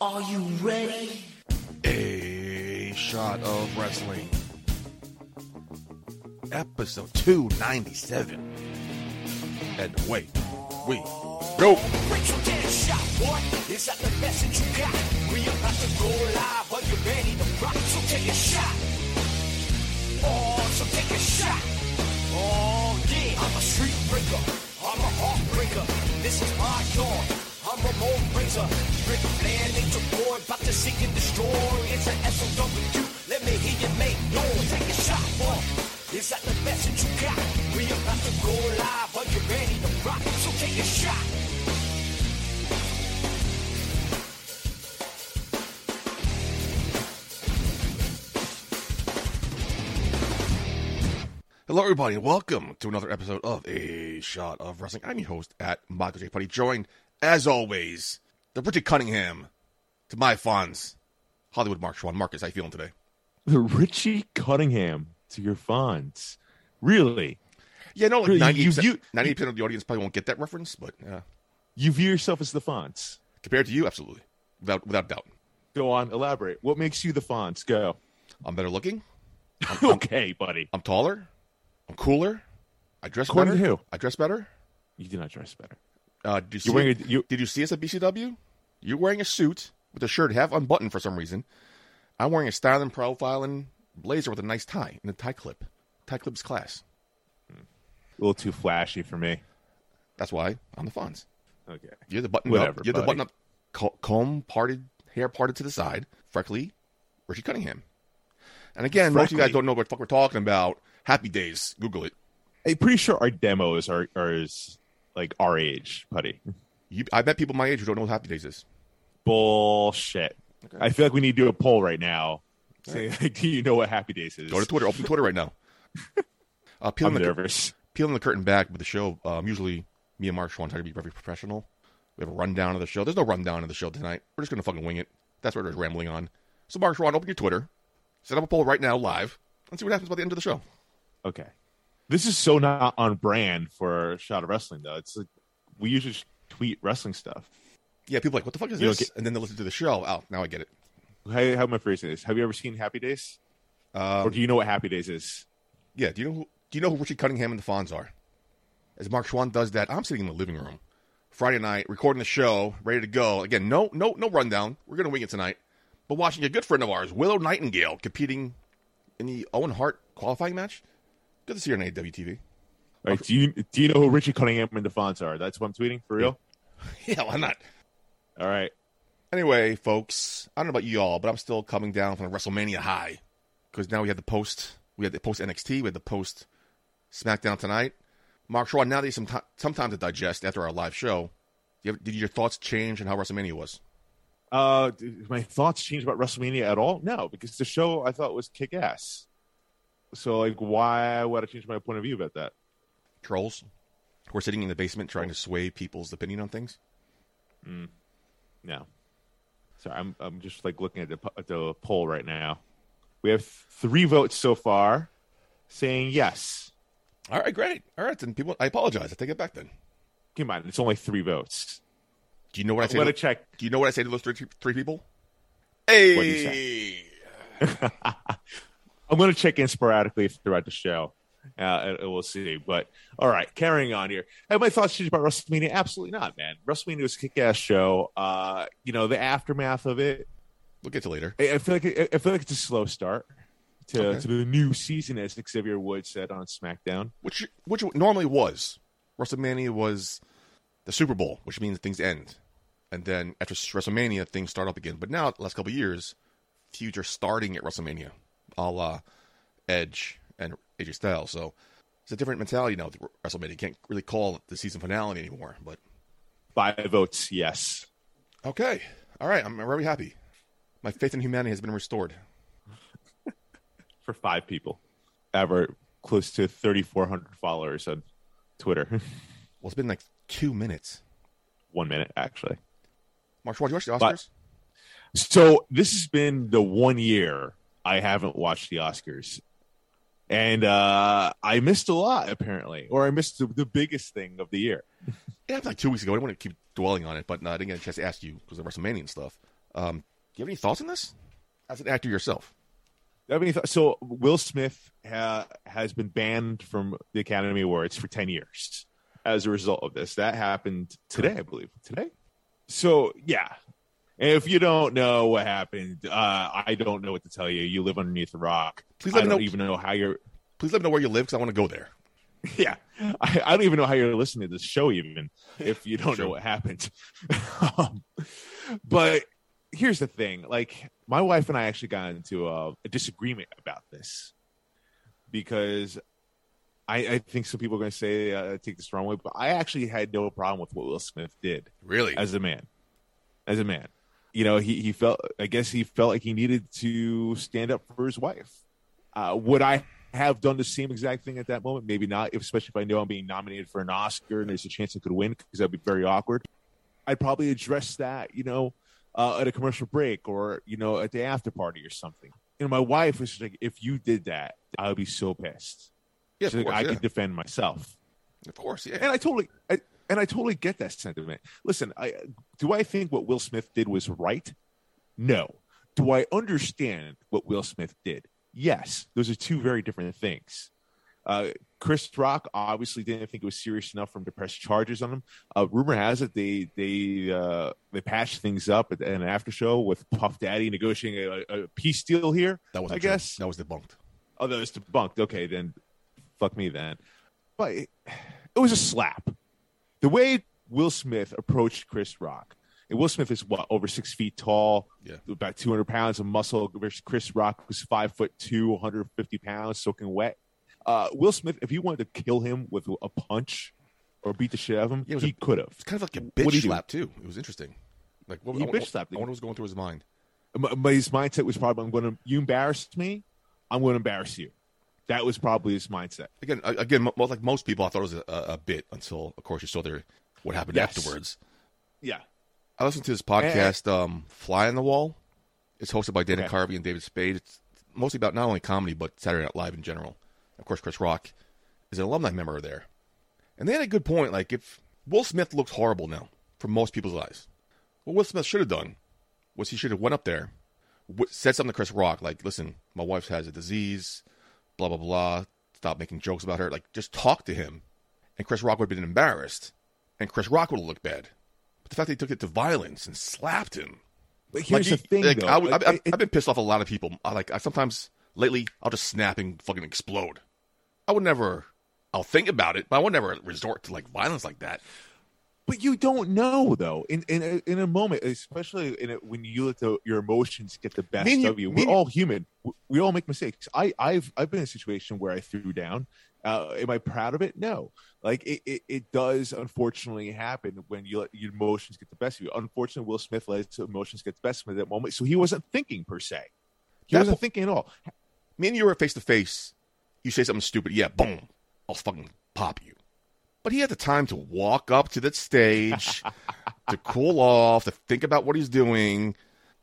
Are you ready? A shot of wrestling. Episode 297. And wait, we go. Rachel get a shot, what? Is that the message you got? We about to go live, are you ready to rock? So take a shot. Oh, so take a shot. Oh, yeah. I'm a street breaker. I'm a heartbreaker. This is my dawn. I'm Ramon Razor. Ric Flair, Nature Boy, about to seek and destroy. It's an SOW. Let me hear you make noise. Take a shot, what? Is that the message you got? We about to go live. Are you ready to rock? So take a shot. Hello, everybody, and welcome to another episode of A Shot of Wrestling. I'm your host at Michael J. Putty, joined, as always, the Richard Cunningham, to my Fonz, Hollywood Mark Schwann. Marcus, how you feeling today? The Richie Cunningham to your Fonz. Really? Yeah, no, like Really, 90%, you- you- 90% of the audience probably won't get that reference, but yeah. You view yourself as the Fonz. compared to you, absolutely, without without doubt. Go on, elaborate. What makes you the Fonz? Go. I'm better looking. okay, buddy. I'm taller. I'm cooler. I dress According better. to who? I dress better. You do not dress better. Uh, did you see? You're wearing a- you- did you see us at BCW? You're wearing a suit with a shirt half unbuttoned for some reason. I'm wearing a styling, profiling blazer with a nice tie and a tie clip. Tie clip's class. A little too flashy for me. That's why I'm the Fonz. Okay. You're the button Whatever, up. You're the button up, comb parted, hair parted to the side, freckly, Richie Cunningham. And again, most of you guys don't know what the fuck we're talking about. Happy Days. Google it. I'm pretty sure our demos are, are is like our age, buddy. You, I bet people my age who don't know what Happy Days is. Bullshit. I feel like we need to do a poll right now. Saying, like, do you know what Happy Days is? Go to Twitter. Open Twitter right now. Uh, peeling, I'm the, nervous. peeling the curtain back with the show. Um, usually, me and Mark Schwann try to be very professional. We have a rundown of the show. There's no rundown of the show tonight. We're just going to fucking wing it. That's what we're just rambling on. So, Mark Schwann, open your Twitter. Set up a poll right now live. Let's see what happens by the end of the show. Okay. This is so not on brand for Shot of Wrestling, though. It's like we usually tweet wrestling stuff. Yeah, people are like, what the fuck is You this? get- and then they listen to the show. Oh, now I get it. How, how am I phrasing this? Have you ever seen Happy Days? Um, or do you know what Happy Days is? Yeah, do you know who, do you know who Richie Cunningham and the Fonz are? As Mark Schwann does that, I'm sitting in the living room Friday night, recording the show, ready to go. Again, no no no rundown. We're gonna wing it tonight. But watching a good friend of ours, Willow Nightingale, competing in the Owen Hart qualifying match. Good to see her on AEW TV. All right, do you do you know who Richie Cunningham and the Fonz are? That's what I'm tweeting for real. Yeah, why not? All right. Anyway, folks, I don't know about you all, but I'm still coming down from the WrestleMania high because now we had the post, we had the post NXT, we had the post SmackDown tonight. Mark Schwann, now that you some ti- some time to digest after our live show, do you have- did your thoughts change on how WrestleMania was? Uh, did my thoughts change about WrestleMania at all? No, because the show I thought was kick ass. So like, why would I change my point of view about that? Trolls, who are sitting in the basement trying to sway people's opinion on things. Mm. No. Sorry, I'm I'm just like looking at the at the poll right now. We have three votes so far, saying yes. All right, great. All right, then people, I apologize. I take it back. Then, Come on, it's only three votes. do you know what I I'm say? gonna to, check. Do you know what I say to those three three people? Hey, What'd you say? I'm going to check in sporadically throughout the show. Uh, and- and we'll see. But all right, carrying on here. Have my thoughts changed about WrestleMania? Absolutely not, man. WrestleMania was a kick-ass show. Uh, you know, the aftermath of it. we'll get to later. I, I feel like I, I feel like it's a slow start to, Okay. to the new season, as Xavier Woods said on SmackDown. which which normally was WrestleMania was the Super Bowl, which means things end, and then after WrestleMania things start up again. But now, the last couple of years, feuds are starting at WrestleMania, a la Edge and AJ Styles. So it's a different mentality now. with WrestleMania you can't really call it the season finale anymore. But Five votes, yes. okay, all right, I'm very happy. My faith in humanity has been restored. For five people. Ever close to 3,400 followers on Twitter. Well, it's been like two minutes. One minute, actually. Mark Schwartz, you watch the But- Oscars? So this has been the one year I haven't watched the Oscars. And uh, I missed a lot, apparently, or I missed the, the biggest thing of the year. It happened like two weeks ago. I didn't want to keep dwelling on it, but uh, I didn't get a chance to ask you because of WrestleMania and stuff. Um, do you have any thoughts on this as an actor yourself? I mean, so Will Smith ha- has been banned from the Academy Awards for 10 years as a result of this. That happened today, I believe. Today? So, yeah. If you don't know what happened, uh, I don't know what to tell you. You live underneath a rock. Please let I me don't know- even know how you're. Please let me know where you live because I want to go there. Yeah, I, I don't even know how you're listening to this show, even if you don't Sure. know what happened. um, but here's the thing: like, my wife and I actually got into a, a disagreement about this because I, I think some people are going to say uh, take this the wrong way, but I actually had no problem with what Will Smith did Really? as a man. As a man, you know, he he felt. I guess he felt like he needed to stand up for his wife. Uh, would I have done the same exact thing at that moment? Maybe not. If, especially if I know I'm being nominated for an Oscar and there's a chance I could win, because that'd be very awkward. I'd probably address that, you know, uh, at a commercial break or you know at the after party or something. You know, my wife was like, "If you did that, I would be so pissed." yeah, of like. I yeah. could defend myself Of course, yeah. and I totally, I, and I totally get that sentiment. Listen, I do I think what Will Smith did was right? No. Do I understand what Will Smith did? Yes. Those are two very different things. Uh, Chris Rock obviously didn't think it was serious enough for him to press charges on him. Uh, rumor has it they they uh, they patched things up at an after show with Puff Daddy negotiating a, a peace deal here. that was I guess that was debunked. Oh, that was debunked. Okay, then fuck me then. But it, it was a slap. The way Will Smith approached Chris Rock, and Will Smith is what over six feet tall, Yeah. about two hundred pounds of muscle. Versus Chris Rock was five foot two, one hundred fifty pounds, soaking wet. Uh, Will Smith, if he wanted to kill him with a punch or beat the shit out of him, Yeah, he could have. It's kind of like a bitch you do? slap too. It was interesting. Like what, He I, bitch slapped I wonder what was going through his mind. But his mindset was probably, "I'm going to you embarrassed me, I'm going to embarrass you." That was probably his mindset. Again, again, like most people, I thought it was a, a, bit until, of course, you saw their what happened Yes. afterwards. Yeah. I listened to this podcast, um, "Fly on the Wall." It's hosted by Dana Okay. Carvey and David Spade. It's mostly about not only comedy but Saturday Night Live in general. Of course, Chris Rock is an alumni member there, and they had a good point. Like, if Will Smith looks horrible now from most people's eyes, what Will Smith should have done was he should have went up there, w- said something to Chris Rock, like, "Listen, my wife has a disease, blah blah blah. Stop making jokes about her. Like, just talk to him." And Chris Rock would have been embarrassed, and Chris Rock would have looked bad. But the fact that he took it to violence and slapped him. But here's like, the thing, like, though. I, Like, I've, it- I've been pissed off a lot of people. I like I sometimes lately I'll just snap and fucking explode. I would never. I'll think about it, but I would never resort to like violence like that. But you don't know though. In in a, in a moment, especially in a, when you let the, your emotions get the best you- of you. We're all human. We, we all make mistakes. I I've I've been in a situation where I threw down. Uh, am I proud of it? No. Like it, it, it does unfortunately happen when you let your emotions get the best of you. Unfortunately, Will Smith let his emotions get the best of him at that moment, so he wasn't thinking per se. He That wasn't po- thinking at all. Me and you were face to face. You say something stupid, yeah, boom, I'll fucking pop you. But he had the time to walk up to the stage, to cool off, to think about what he's doing.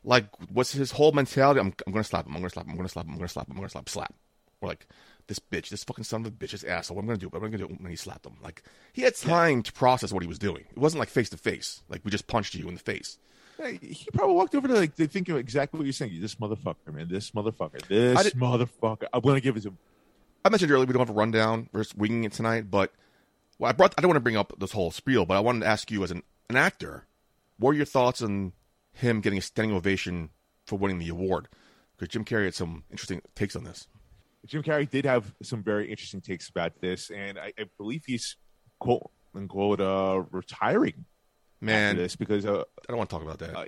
Like, what's his whole mentality? I'm, I'm gonna slap him. I'm gonna slap him. I'm gonna slap him. I'm gonna slap him. I'm gonna slap. Slap. Or like, this bitch, this fucking son of a bitch, this asshole. What am I gonna do? What am I gonna do when he slapped him? Like, he had time to process what he was doing. It wasn't like face to face. Like we just punched you in the face. Hey, He probably walked over to like they thinking exactly what you're saying. This motherfucker, man. This motherfucker. This motherfucker. I'm gonna give it to him. I mentioned earlier we don't have a rundown. We're winging it tonight, but well, I brought. I don't want to bring up this whole spiel, but I wanted to ask you as an, an actor, what are your thoughts on him getting a standing ovation for winning the award? Because Jim Carrey had some interesting takes on this. Jim Carrey did have some very interesting takes about this, and I, I believe he's quote unquote uh, retiring Man, this because uh, I don't want to talk about that. uh,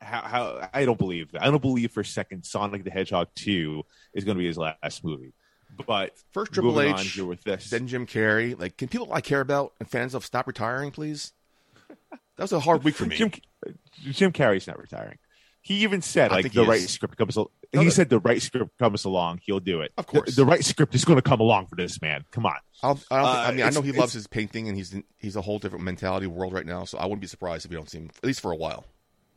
how, how I don't believe that. I don't believe for a second Sonic the Hedgehog two is going to be his last movie. But First Triple H, here with this, then Jim Carrey. Like, can people I care about and fans of stop retiring, please? That was a hard week for me. Jim Jim Carrey's not retiring. He even said I like think the right is. script comes. al- No, he said the right script comes along, he'll do it. Of course. the, the right script is going to come along for this man. Come on. I'll, I, don't, Uh, I mean, I know he loves his painting, and he's in, he's a whole different mentality world right now. So I wouldn't be surprised if we don't see him at least for a while.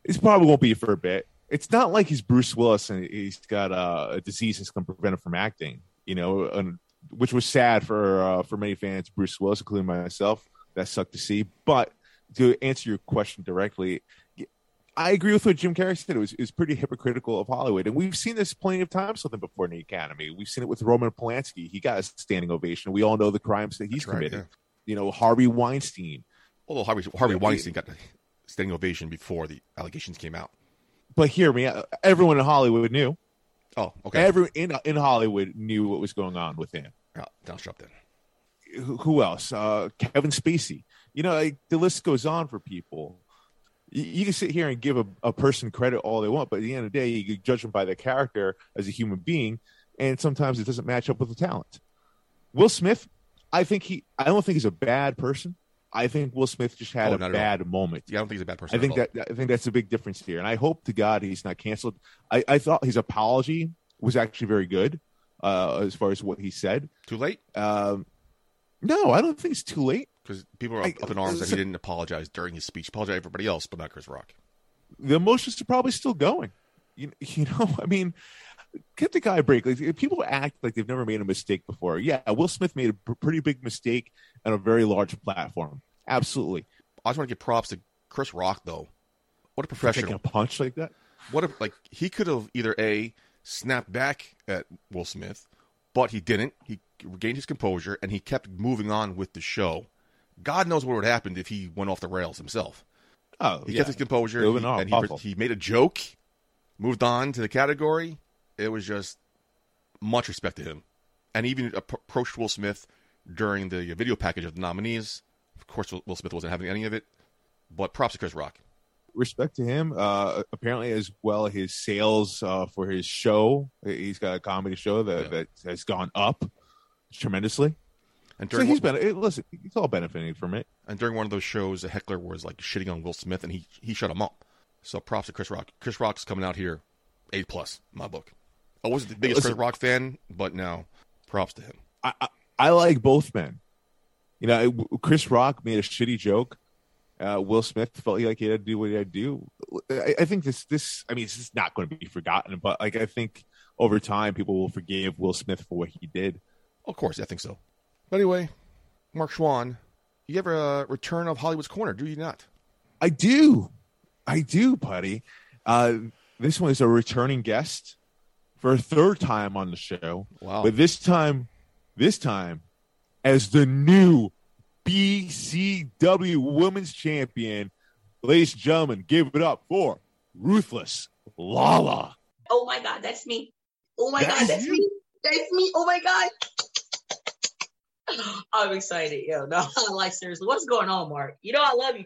It probably won't be for a bit. It's not like he's Bruce Willis and he's got uh, a disease that's going to prevent him from acting. You know, and, which was sad for uh, for many fans. Bruce Willis, including myself, that sucked to see. But to answer your question directly, I agree with what Jim Carrey said. It was, it was pretty hypocritical of Hollywood. And we've seen this plenty of times with him before in the Academy. We've seen it with Roman Polanski. He got a standing ovation. We all know the crimes that he's right, committed. yeah. You know, Harvey Weinstein. Although Harvey, Harvey Weinstein got the standing ovation before the allegations came out. But hear me, everyone in Hollywood knew. Oh, okay. Everyone in, in Hollywood knew what was going on with him. Yeah, downstrap then. who who else? Uh, Kevin Spacey. You know, like, the list goes on for people. You, you can sit here and give a, a person credit all they want, but at the end of the day, you can judge them by their character as a human being, and sometimes it doesn't match up with the talent. Will Smith, I think he. I don't think he's a bad person. I think Will Smith just had Oh, a bad moment. Yeah, I don't think he's a bad person. I think that I think that's a big difference here, and I hope to God he's not canceled. I, I thought his apology was actually very good uh, as far as what he said. too late Um, no, I don't think it's too late. because people are up, I- up in arms that he didn't apologize during his speech. Apologize to everybody else, but not Chris Rock. the emotions are probably still going. You, you know, I mean, get the guy a break. Like if people act like they've never made a mistake before. Yeah, Will Smith made a pr- pretty big mistake on a very large platform. Absolutely, I just want to give props to Chris Rock though. What a taking professional! a punch like that. What if like he could have either a snapped back at Will Smith, but he didn't. He regained his composure and he kept moving on with the show. God knows what would have happened if he went off the rails himself. Oh, He yeah. kept his composure he- and he, he made a joke, moved on to the category. It was just much respect to him, and even approached Will Smith during the video package of the nominees. Of course, Will Smith wasn't having any of it, but props to Chris Rock. respect to him. Uh, apparently, as well, his sales uh, for his show. He's got a comedy show that, Yeah. that has gone up tremendously. And So during he's one, been listen. He's all benefiting from it. and during one of those shows, a heckler was like shitting on Will Smith, and he he shut him up. So props to Chris Rock. Chris Rock's coming out here, A plus my book. I wasn't the biggest Chris Rock fan, but now props to him. I, I, I like both men. You know, it- Chris Rock made a shitty joke. Uh, Will Smith felt like he had to do what he had to do. I, I think this, this, I mean, it's just not going to be forgotten, but like, I think over time, people will forgive Will Smith for what he did. Of course, I think so. But anyway, Mark Schwann, you have a return of Hollywood's Corner, do you not? I do. I do, buddy. Uh, this one is a returning guest for a third time on the show. Wow. But this time, this time, as the new BCW Women's Champion, ladies and gentlemen, give it up for Ruthless Lala. Oh my God, that's me. Oh my That God, that's you. me. That's me. Oh my God. I'm excited. Yo, no, like seriously, what's going on, Mark? You know I love you.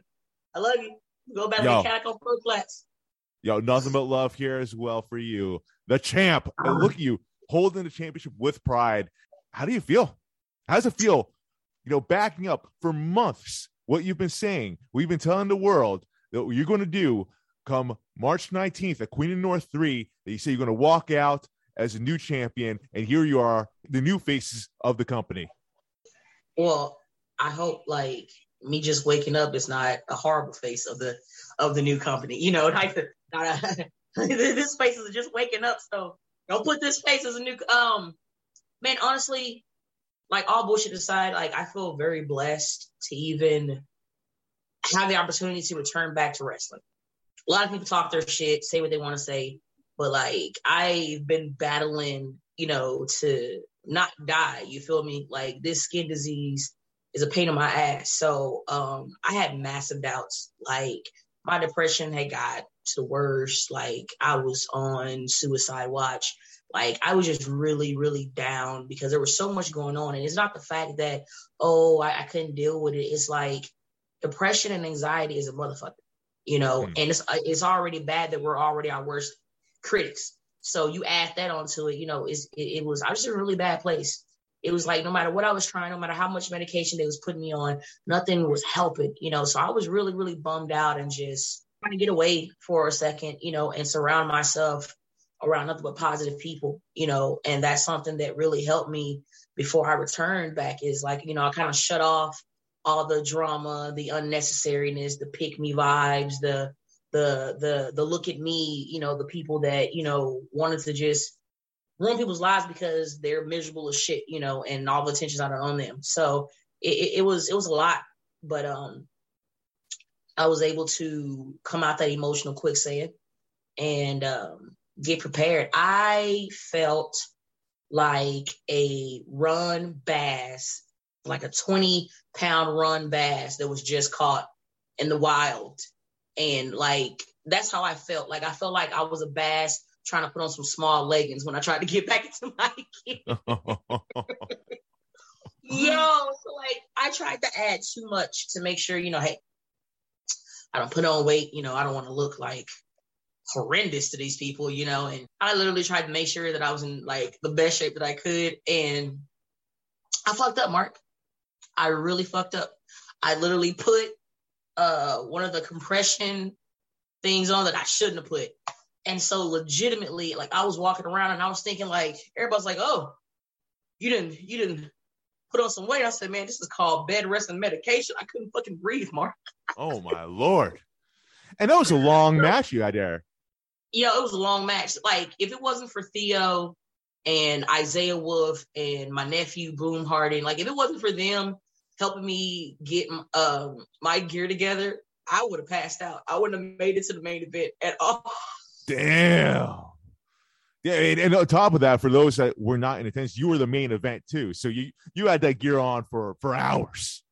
I love you. Go back Yo. to Cat on Pro Flats. Yo, nothing but love here as well for you, the champ. And uh-huh. look at you holding the championship with pride. How do you feel? How does it feel? You know, backing up for months what you've been saying. We've been telling the world that what you're going to do come March 19th at Queen of North 3, that you say you're going to walk out as a new champion, and here you are, the new faces of the company. Well, I hope like me just waking up is not a horrible face of the of the new company. You know, like not a, this face is just waking up. So don't put this face as a new um man, honestly, like all bullshit aside, like I feel very blessed to even have the opportunity to return back to wrestling. A lot of people talk their shit, say what they want to say, but like I've been battling, you know, to not die. You feel me? Like this skin disease is a pain in my ass. So um I had massive doubts. Like my depression had got to the worst. Like I was on suicide watch. Like I was just really, really down because there was so much going on. And it's not the fact that, oh, I, I couldn't deal with it. It's like depression and anxiety is a motherfucker, you know, Mm. and it's uh, it's already bad that we're already our worst critics. So you add that onto it, you know, it, it was I was in a really bad place. It was like no matter what I was trying, no matter how much medication they was putting me on, nothing was helping, you know. So I was really, really bummed out and just trying to get away for a second, you know, and surround myself around nothing but positive people, you know, and that's something that really helped me before I returned back is like, you know, I kind of shut off all the drama, the unnecessariness, the pick me vibes, the the the the look at me, you know, the people that, you know, wanted to just ruin people's lives because they're miserable as shit, you know, and all the attention's out on them. So it, it, it was it was a lot, but um I was able to come out that emotional quicksand and um, get prepared. I felt like a run bass, like a 20 pound run bass that was just caught in the wild. And like, that's how I felt. Like, I felt like I was a bass trying to put on some small leggings when I tried to get back into my kid. Yo, so like, I tried to add too much to make sure, you know, hey, I don't put on weight. You know, I don't want to look like horrendous to these people, you know. And I literally tried to make sure that I was in like the best shape that I could. And I fucked up, Mark. I really fucked up. I literally put uh one of the compression things on that I shouldn't have put. And so legitimately, like I was walking around and I was thinking like everybody's like, oh, you didn't you didn't put on some weight. I said, man, this is called bed rest and medication. I couldn't fucking breathe, Mark. oh my lord. And that was a long match you had there. Yeah, it was a long match. Like if it wasn't for Theo and Isaiah Wolf and my nephew Boom Harding, like if it wasn't for them helping me get um, my gear together, I would have passed out. I wouldn't have made it to the main event at all. Damn. Yeah, and, and, on top of that, for those that were not in attendance, you were the main event too. So you you had that gear on for for hours.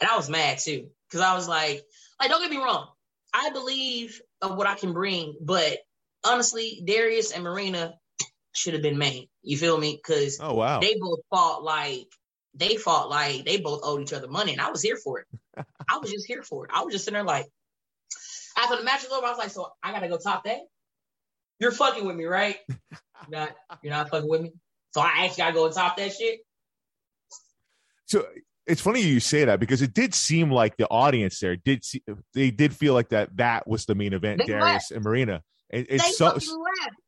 And I was mad too because I was like, like don't get me wrong, I believe of what I can bring, but honestly, Darius and Marina should have been main. You feel me? Because oh wow, they both fought like they fought like they both owed each other money, and I was here for it. I was just here for it. I was just sitting there like, after the match was over, I was like, so I gotta go top that. You're fucking with me, right? You're not, you're not fucking with me. So I actually gotta go and top that shit. So it's funny you say that because it did seem like the audience there did see they did feel like that that was the main event, they Darius left. and Marina. And, and some,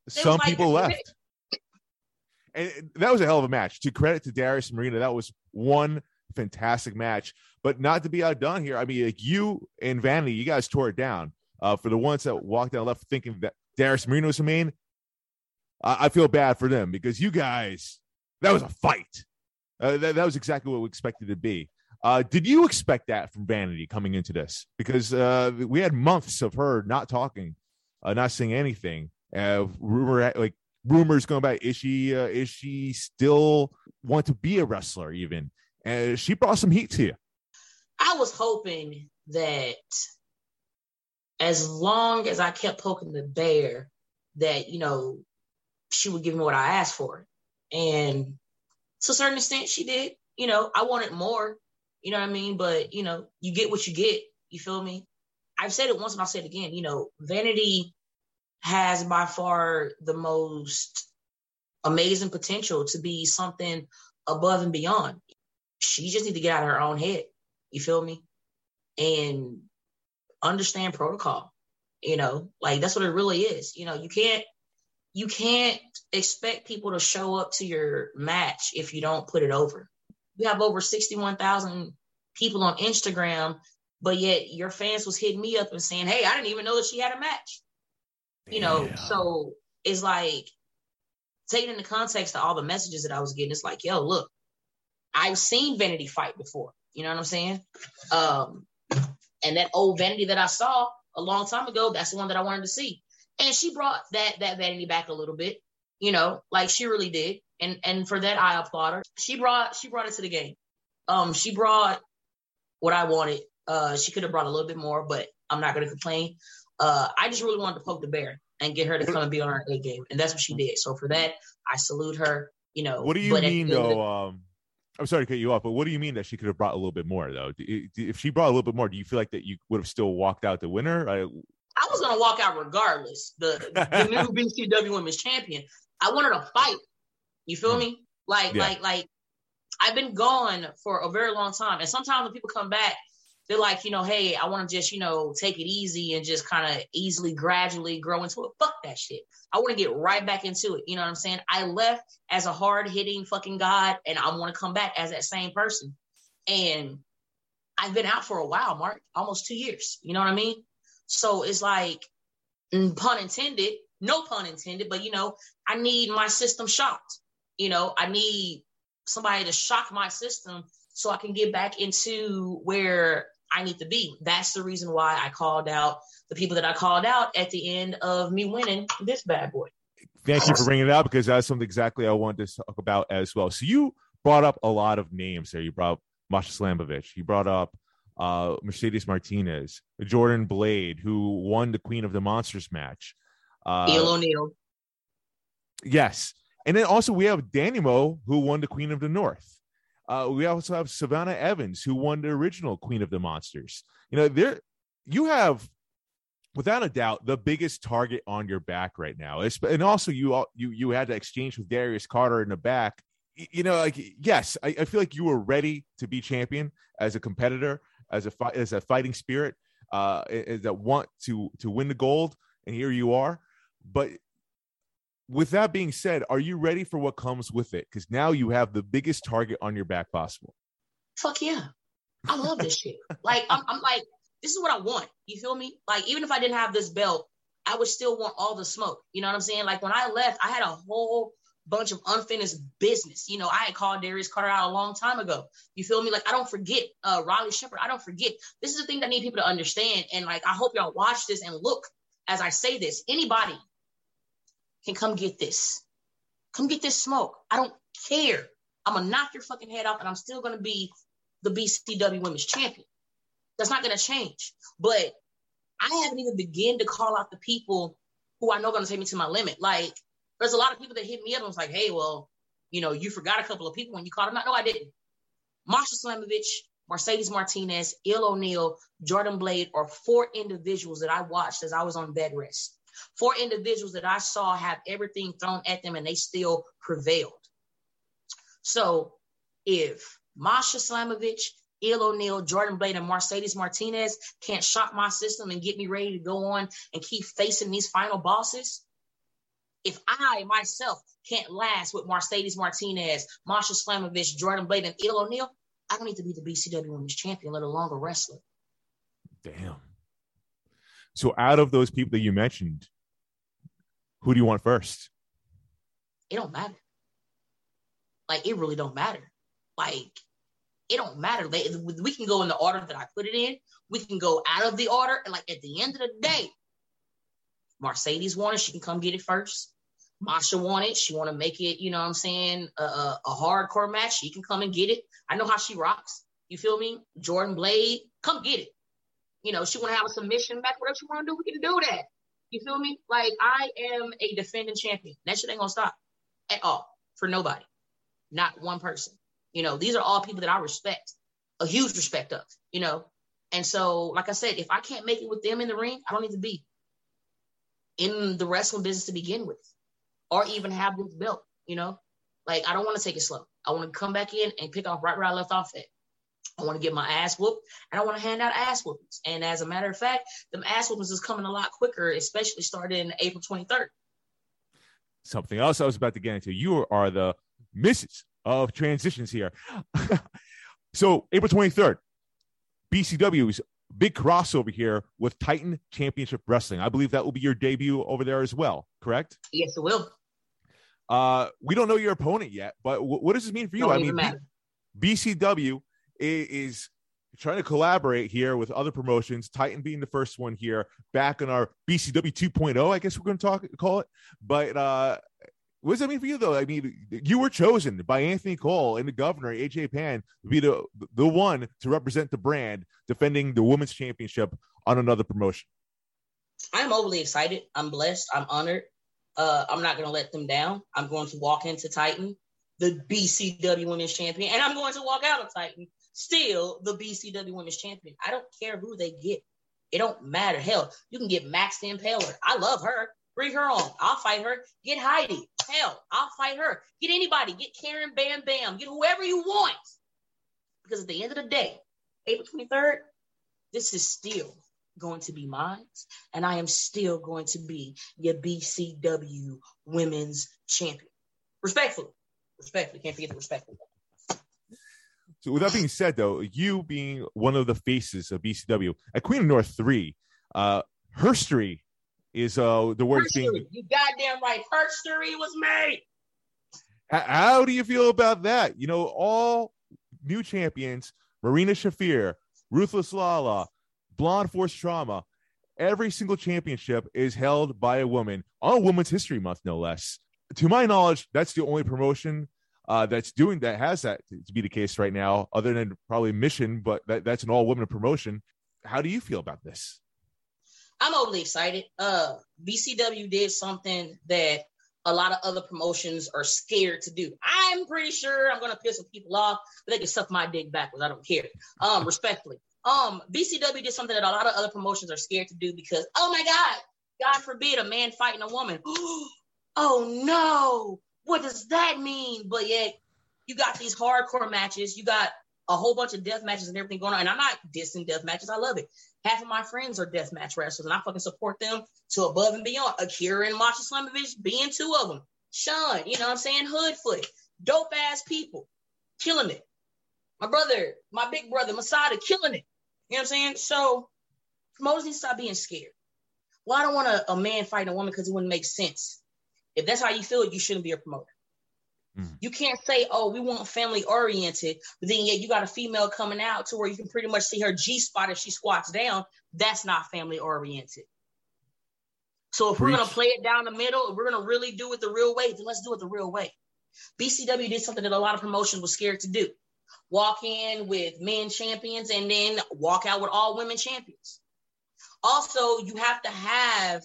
some like, people left. And that was a hell of a match. To credit to Darius and Marina, that was one fantastic match. But not to be outdone here. I mean, like you and Vanity, you guys tore it down. Uh, for the ones that walked down left thinking that Darius Marina was the main, I, I feel bad for them because you guys, that was a fight. Uh, that, that was exactly what we expected to be. Uh, did you expect that from Vanity coming into this? Because uh, we had months of her not talking, uh, not saying anything. Uh, rumor like rumors going about is she uh, is she still want to be a wrestler even? And she brought some heat to you. I was hoping that as long as I kept poking the bear, that you know she would give me what I asked for, and to a certain extent, she did. You know, I wanted more. You know what I mean? But you know, you get what you get. You feel me? I've said it once and I'll say it again. You know, Vanity has by far the most amazing potential to be something above and beyond. She just need to get out of her own head. You feel me? And understand protocol. You know, like that's what it really is. You know, you can't you can't expect people to show up to your match if you don't put it over. You have over 61,000 people on Instagram, but yet your fans was hitting me up and saying, "Hey, I didn't even know that she had a match." You know, yeah. so it's like taking into context to all the messages that I was getting, it's like, yo, look, I've seen Vanity fight before. You know what I'm saying? Um, and that old Vanity that I saw a long time ago, that's the one that I wanted to see. And she brought that that vanity back a little bit you know like she really did. And and for that i applaud her. She brought she brought it to the game. Um she brought what i wanted. Uh she could have brought a little bit more but i'm not going to complain. Uh i just really wanted to poke the bear and get her to come and be on our A game. And that's what she did. So for that i salute her you know what do you mean though um I'm sorry to cut you off, but what do you mean that she could have brought a little bit more, though? If she brought a little bit more, do you feel like that you would have still walked out the winner? I, I was gonna walk out regardless. The the new BCW Women's Champion. I wanted to fight. You feel mm. me? Like yeah. like like I've been gone for a very long time, and sometimes when people come back, they're like, you know, hey, I want to just you know take it easy and just kind of easily, gradually grow into it. Fuck that shit. I want to get right back into it. You know what I'm saying? I left as a hard hitting fucking god, and I want to come back as that same person. And I've been out for a while, Mark, almost two years. You know what I mean? So it's like, pun intended, no pun intended, but you know, I need my system shocked. You know, I need somebody to shock my system so I can get back into where I need to be. That's the reason why I called out the people that I called out at the end of me winning this bad boy. Thank you for bringing it up because that's something exactly I wanted to talk about as well. So you brought up a lot of names there. You brought up Masha Slamovich. You brought up uh, Mercedes Martinez, Jordan Blade, who won the Queen of the Monsters match. Uh, O'Neill. Yes. And then also we have Danny Mo, who won the Queen of the North. Uh, we also have Savannah Evans, who won the original Queen of the Monsters. You know, there you have, without a doubt, the biggest target on your back right now. And also, you you you had to exchange with Darius Carter in the back. You know, like yes, I, I feel like you were ready to be champion as a competitor, as a as a fighting spirit, uh, that want to to win the gold, and here you are. But with that being said, are you ready for what comes with it? Because now you have the biggest target on your back possible. Fuck yeah. I love this shit. Like, I'm, I'm like, this is what I want. You feel me? Like, even if I didn't have this belt, I would still want all the smoke. You know what I'm saying? Like, when I left, I had a whole bunch of unfinished business. You know, I had called Darius Carter out a long time ago. You feel me? Like, I don't forget uh, Riley Shepard. I don't forget. This is the thing that I need people to understand. And, like, I hope y'all watch this and look as I say this. Anybody can come get this. Come get this smoke. I don't care. I'm gonna knock your fucking head off, and I'm still gonna be the BCW Women's Champion. That's not gonna change. But I haven't even begun to call out the people who I know gonna take me to my limit. Like, there's a lot of people that hit me up and was like, "Hey, well, you know, you forgot a couple of people when you called them out." No, I didn't. Masha Slamovich, Mercedes Martinez, Il O'Neill, Jordan Blade are four individuals that I watched as I was on bed rest. Four individuals that I saw have everything thrown at them and they still prevailed. So if Masha Slamovich, Il O'Neill, Jordan Blade, and Mercedes Martinez can't shock my system and get me ready to go on and keep facing these final bosses, if I myself can't last with Mercedes Martinez, Masha Slamovich, Jordan Blade, and Il O'Neill, I don't need to be the BCW Women's Champion, let alone a wrestler. Damn. So out of those people that you mentioned, who do you want first? It don't matter. Like it really don't matter. Like it don't matter. we can go in the order that I put it in. We can go out of the order, and like at the end of the day, Mercedes wanted, she can come get it first. Masha wanted, she want to make it, you know what I'm saying, a, a, a hardcore match. She can come and get it. I know how she rocks. You feel me? Jordan Blade, come get it. You know, she want to have a submission match, whatever she want to do, we can do that. You feel me? Like I am a defending champion. That shit ain't gonna stop at all for nobody, not one person. You know, these are all people that I respect, a huge respect of. You know, and so like I said, if I can't make it with them in the ring, I don't need to be in the wrestling business to begin with, or even have this belt. You know, like I don't want to take it slow. I want to come back in and pick off right where I left off at. I want to get my ass whooped and I want to hand out ass whoopings. And as a matter of fact, them ass whoopings is coming a lot quicker, especially starting April 23rd. Something else I was about to get into. You are the misses of transitions here. so April 23rd, BCW's big crossover here with Titan Championship Wrestling. I believe that will be your debut over there as well, correct? Yes, it will. Uh, we don't know your opponent yet, but w- what does this mean for you? Don't I mean, BCW is trying to collaborate here with other promotions. Titan being the first one here, back in our BCW 2.0, I guess we're going to talk call it. But uh, what does that mean for you, though? I mean, you were chosen by Anthony Cole and the governor AJ Pan to be the the one to represent the brand, defending the women's championship on another promotion. I'm overly excited. I'm blessed. I'm honored. Uh, I'm not going to let them down. I'm going to walk into Titan, the BCW Women's Champion, and I'm going to walk out of Titan still the BCW Women's Champion. I don't care who they get. It don't matter. Hell, you can get Max Impaler. I love her. Bring her on. I'll fight her. Get Heidi. Hell, I'll fight her. Get anybody. Get Karen Bam Bam. Get whoever you want. Because at the end of the day, April 23rd, this is still going to be mine. And I am still going to be your BCW Women's Champion. Respectfully. Respectfully. Can't forget the respectfully. So with that being said, though, you being one of the faces of BCW at Queen of North three, uh, herstory is uh the word being. You goddamn right, herstory was made. How, how do you feel about that? You know, all new champions, Marina Shafir, Ruthless Lala, Blunt Force Trauma, every single championship is held by a woman on Women's History Month, no less. To my knowledge, that's the only promotion uh, that's doing that has that to be the case right now, other than probably Mission, but that, that's an all women promotion. How do you feel about this? I'm overly excited. Uh, BCW did something that a lot of other promotions are scared to do. I'm pretty sure I'm gonna piss some people off, but they can suck my dick backwards. I don't care. Um, respectfully. Um, BCW did something that a lot of other promotions are scared to do because, oh my God, God forbid a man fighting a woman. oh no, what does that mean? But yet you got these hardcore matches, you got a whole bunch of death matches and everything going on. And I'm not dissing death matches. I love it. Half of my friends are death match wrestlers, and I fucking support them to above and beyond. Akira and Masha Slamovich being two of them. Sean, you know what I'm saying? Hoodfoot, dope ass people, killing it. My brother, my big brother, Masada, killing it. You know what I'm saying? So promoters need to stop being scared. Well, I don't want a, a man fighting a woman because it wouldn't make sense. If that's how you feel, you shouldn't be a promoter. Mm. You can't say, oh, we want family oriented, but then yet you got a female coming out to where you can pretty much see her G spot if she squats down. That's not family oriented. So if Preach. we're gonna play it down the middle, if we're gonna really do it the real way, then let's do it the real way. BCW did something that a lot of promotions was scared to do. Walk in with men champions and then walk out with all women champions. Also, you have to have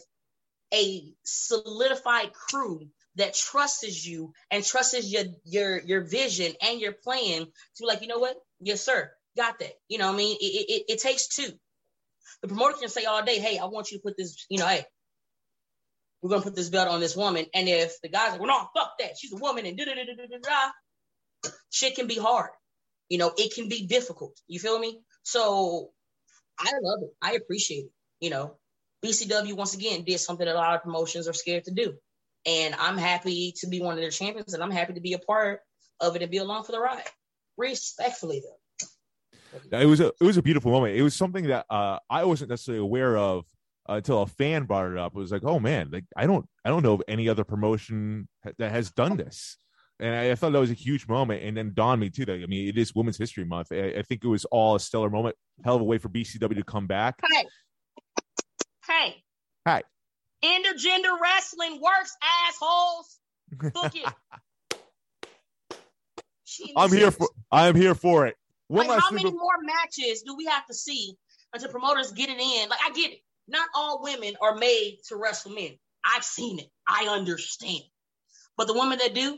a solidified crew that trusts you and trusts your your your vision and your plan to like, you know what? Yes, sir. Got that. You know, I mean, it, it, it takes two. The promoter can say all day, hey, I want you to put this, you know, hey, we're gonna put this belt on this woman. And if the guy's like, well, no, fuck that, she's a woman, and da da da da da da, shit can be hard. You know, it can be difficult. You feel me? So I love it. I appreciate it. You know, BCW once again did something that a lot of promotions are scared to do. And I'm happy to be one of their champions and I'm happy to be a part of it and be along for the ride. Respectfully though. It was a it was a beautiful moment. It was something that uh, I wasn't necessarily aware of uh, until a fan brought it up. It was like, oh man, like I don't I don't know of any other promotion that has done this, and I, I thought that was a huge moment. And then dawned me too that I mean it is Women's History Month. I, I, think it was all a stellar moment. Hell of a way for BCW to come back. Hey, hey, Intergender wrestling works, assholes. Book it. I'm here for. I am here for it. Like, how many more matches do we have to see until promoters get it in? Like, I get it. Not all women are made to wrestle men. I've seen it. I understand. But the women that do,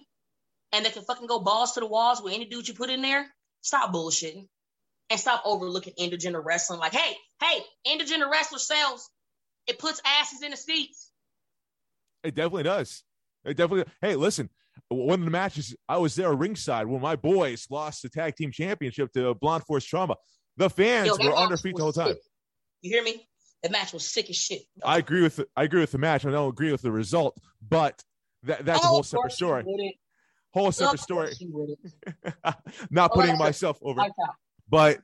and they can fucking go balls to the walls with any dude you put in there, stop bullshitting and stop overlooking intergender wrestling. Like, hey, hey, intergender wrestler sells. It puts asses in the seats. It definitely does. It definitely. Hey, listen. One of the matches, I was there ringside when my boys lost the tag team championship to Blunt Force Trauma. The fans Yo, were on their feet the whole time. Sick. You hear me? The match was sick as shit. I agree with the, I agree with the match. I don't agree with the result, but that, that's oh, a whole separate story. Whole separate oh, story. Not oh, putting myself over, but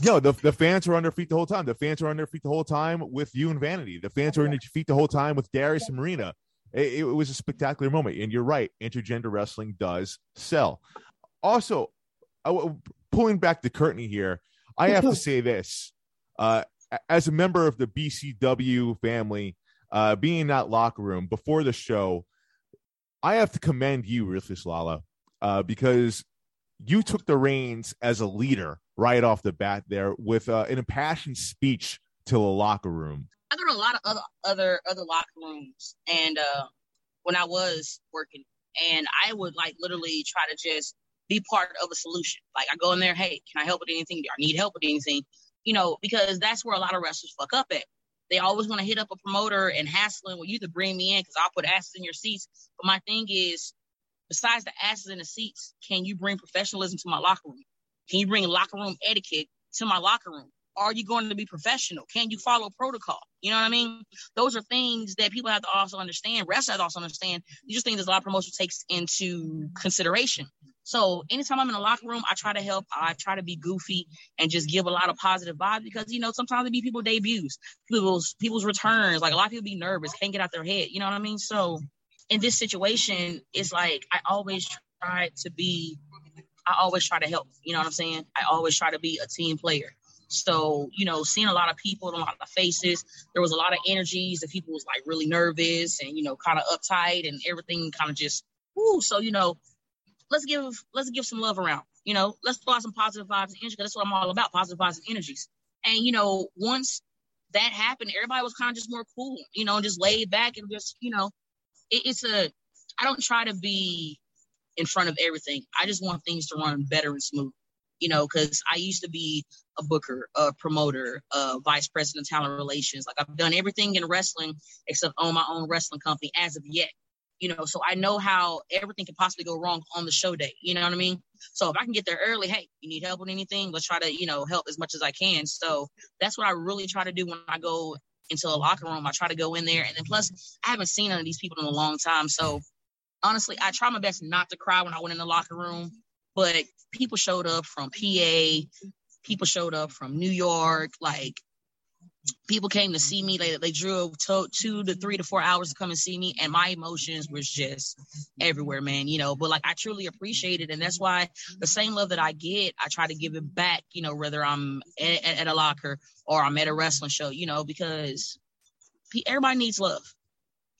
yo, the, the fans were on their feet the whole time. The fans were on their feet the whole time with you and Vanity. The fans were on their feet the whole time with Darius and Marina. It, it, was a spectacular moment. And you're right, intergender wrestling does sell. Also, I, pulling back the curtain here, I have to say this. Uh, as a member of the BCW family, uh, being in that locker room before the show, I have to commend you, Ruthless Lala, uh, because you took the reins as a leader right off the bat there with uh, an impassioned speech to the locker room. I go to a lot of other other other locker rooms, and uh, when I was working, and I would like literally try to just be part of a solution. Like I go in there, hey, can I help with anything? Do I need help with anything? You know, because that's where a lot of wrestlers fuck up at. They always want to hit up a promoter and hassling, well, you to bring me in because I'll put asses in your seats. But my thing is, besides the asses in the seats, can you bring professionalism to my locker room? Can you bring locker room etiquette to my locker room? Are you going to be professional? Can you follow protocol? You know what I mean? Those are things that people have to also understand. Wrestlers have to also understand. These are things that a lot of promotion takes into consideration. So anytime I'm in a locker room, I try to help. I try to be goofy and just give a lot of positive vibes because you know sometimes it be people debuts, people's people's returns. Like a lot of people be nervous, can't get out their head. You know what I mean? So in this situation, it's like I always try to be I always try to help. You know what I'm saying? I always try to be a team player. So, you know, seeing a lot of people, a lot of faces, there was a lot of energies that people was like really nervous and, you know, kind of uptight and everything kind of just, whoo. So, you know, let's give, let's give some love around, you know, let's throw out some positive vibes and energy. That's what I'm all about, positive vibes and energies. And, you know, once that happened, everybody was kind of just more cool, you know, just laid back and just, you know, it, it's a, I don't try to be in front of everything. I just want things to run better and smooth you know, because I used to be a booker, a promoter, a vice president of talent relations. Like I've done everything in wrestling except own my own wrestling company as of yet. You know, so I know how everything can possibly go wrong on the show day. You know what I mean? So if I can get there early, hey, you need help with anything? Let's try to, you know, help as much as I can. So that's what I really try to do when I go into a locker room. I try to go in there, and then plus I haven't seen none of these people in a long time. So honestly, I try my best not to cry when I went in the locker room but people showed up from PA, people showed up from New York, like people came to see me. They, they drove to, two to three to four hours to come and see me, and my emotions was just everywhere, man. You know, but like I truly appreciate it, and that's why the same love that I get, I try to give it back. You know, whether I'm at, at a locker or I'm at a wrestling show, you know, because everybody needs love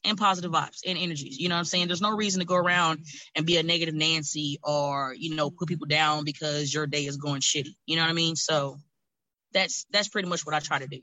and positive vibes and energies. You know what I'm saying? There's no reason to go around and be a negative Nancy or, you know, put people down because your day is going shitty. You know what I mean? So that's that's pretty much what I try to do.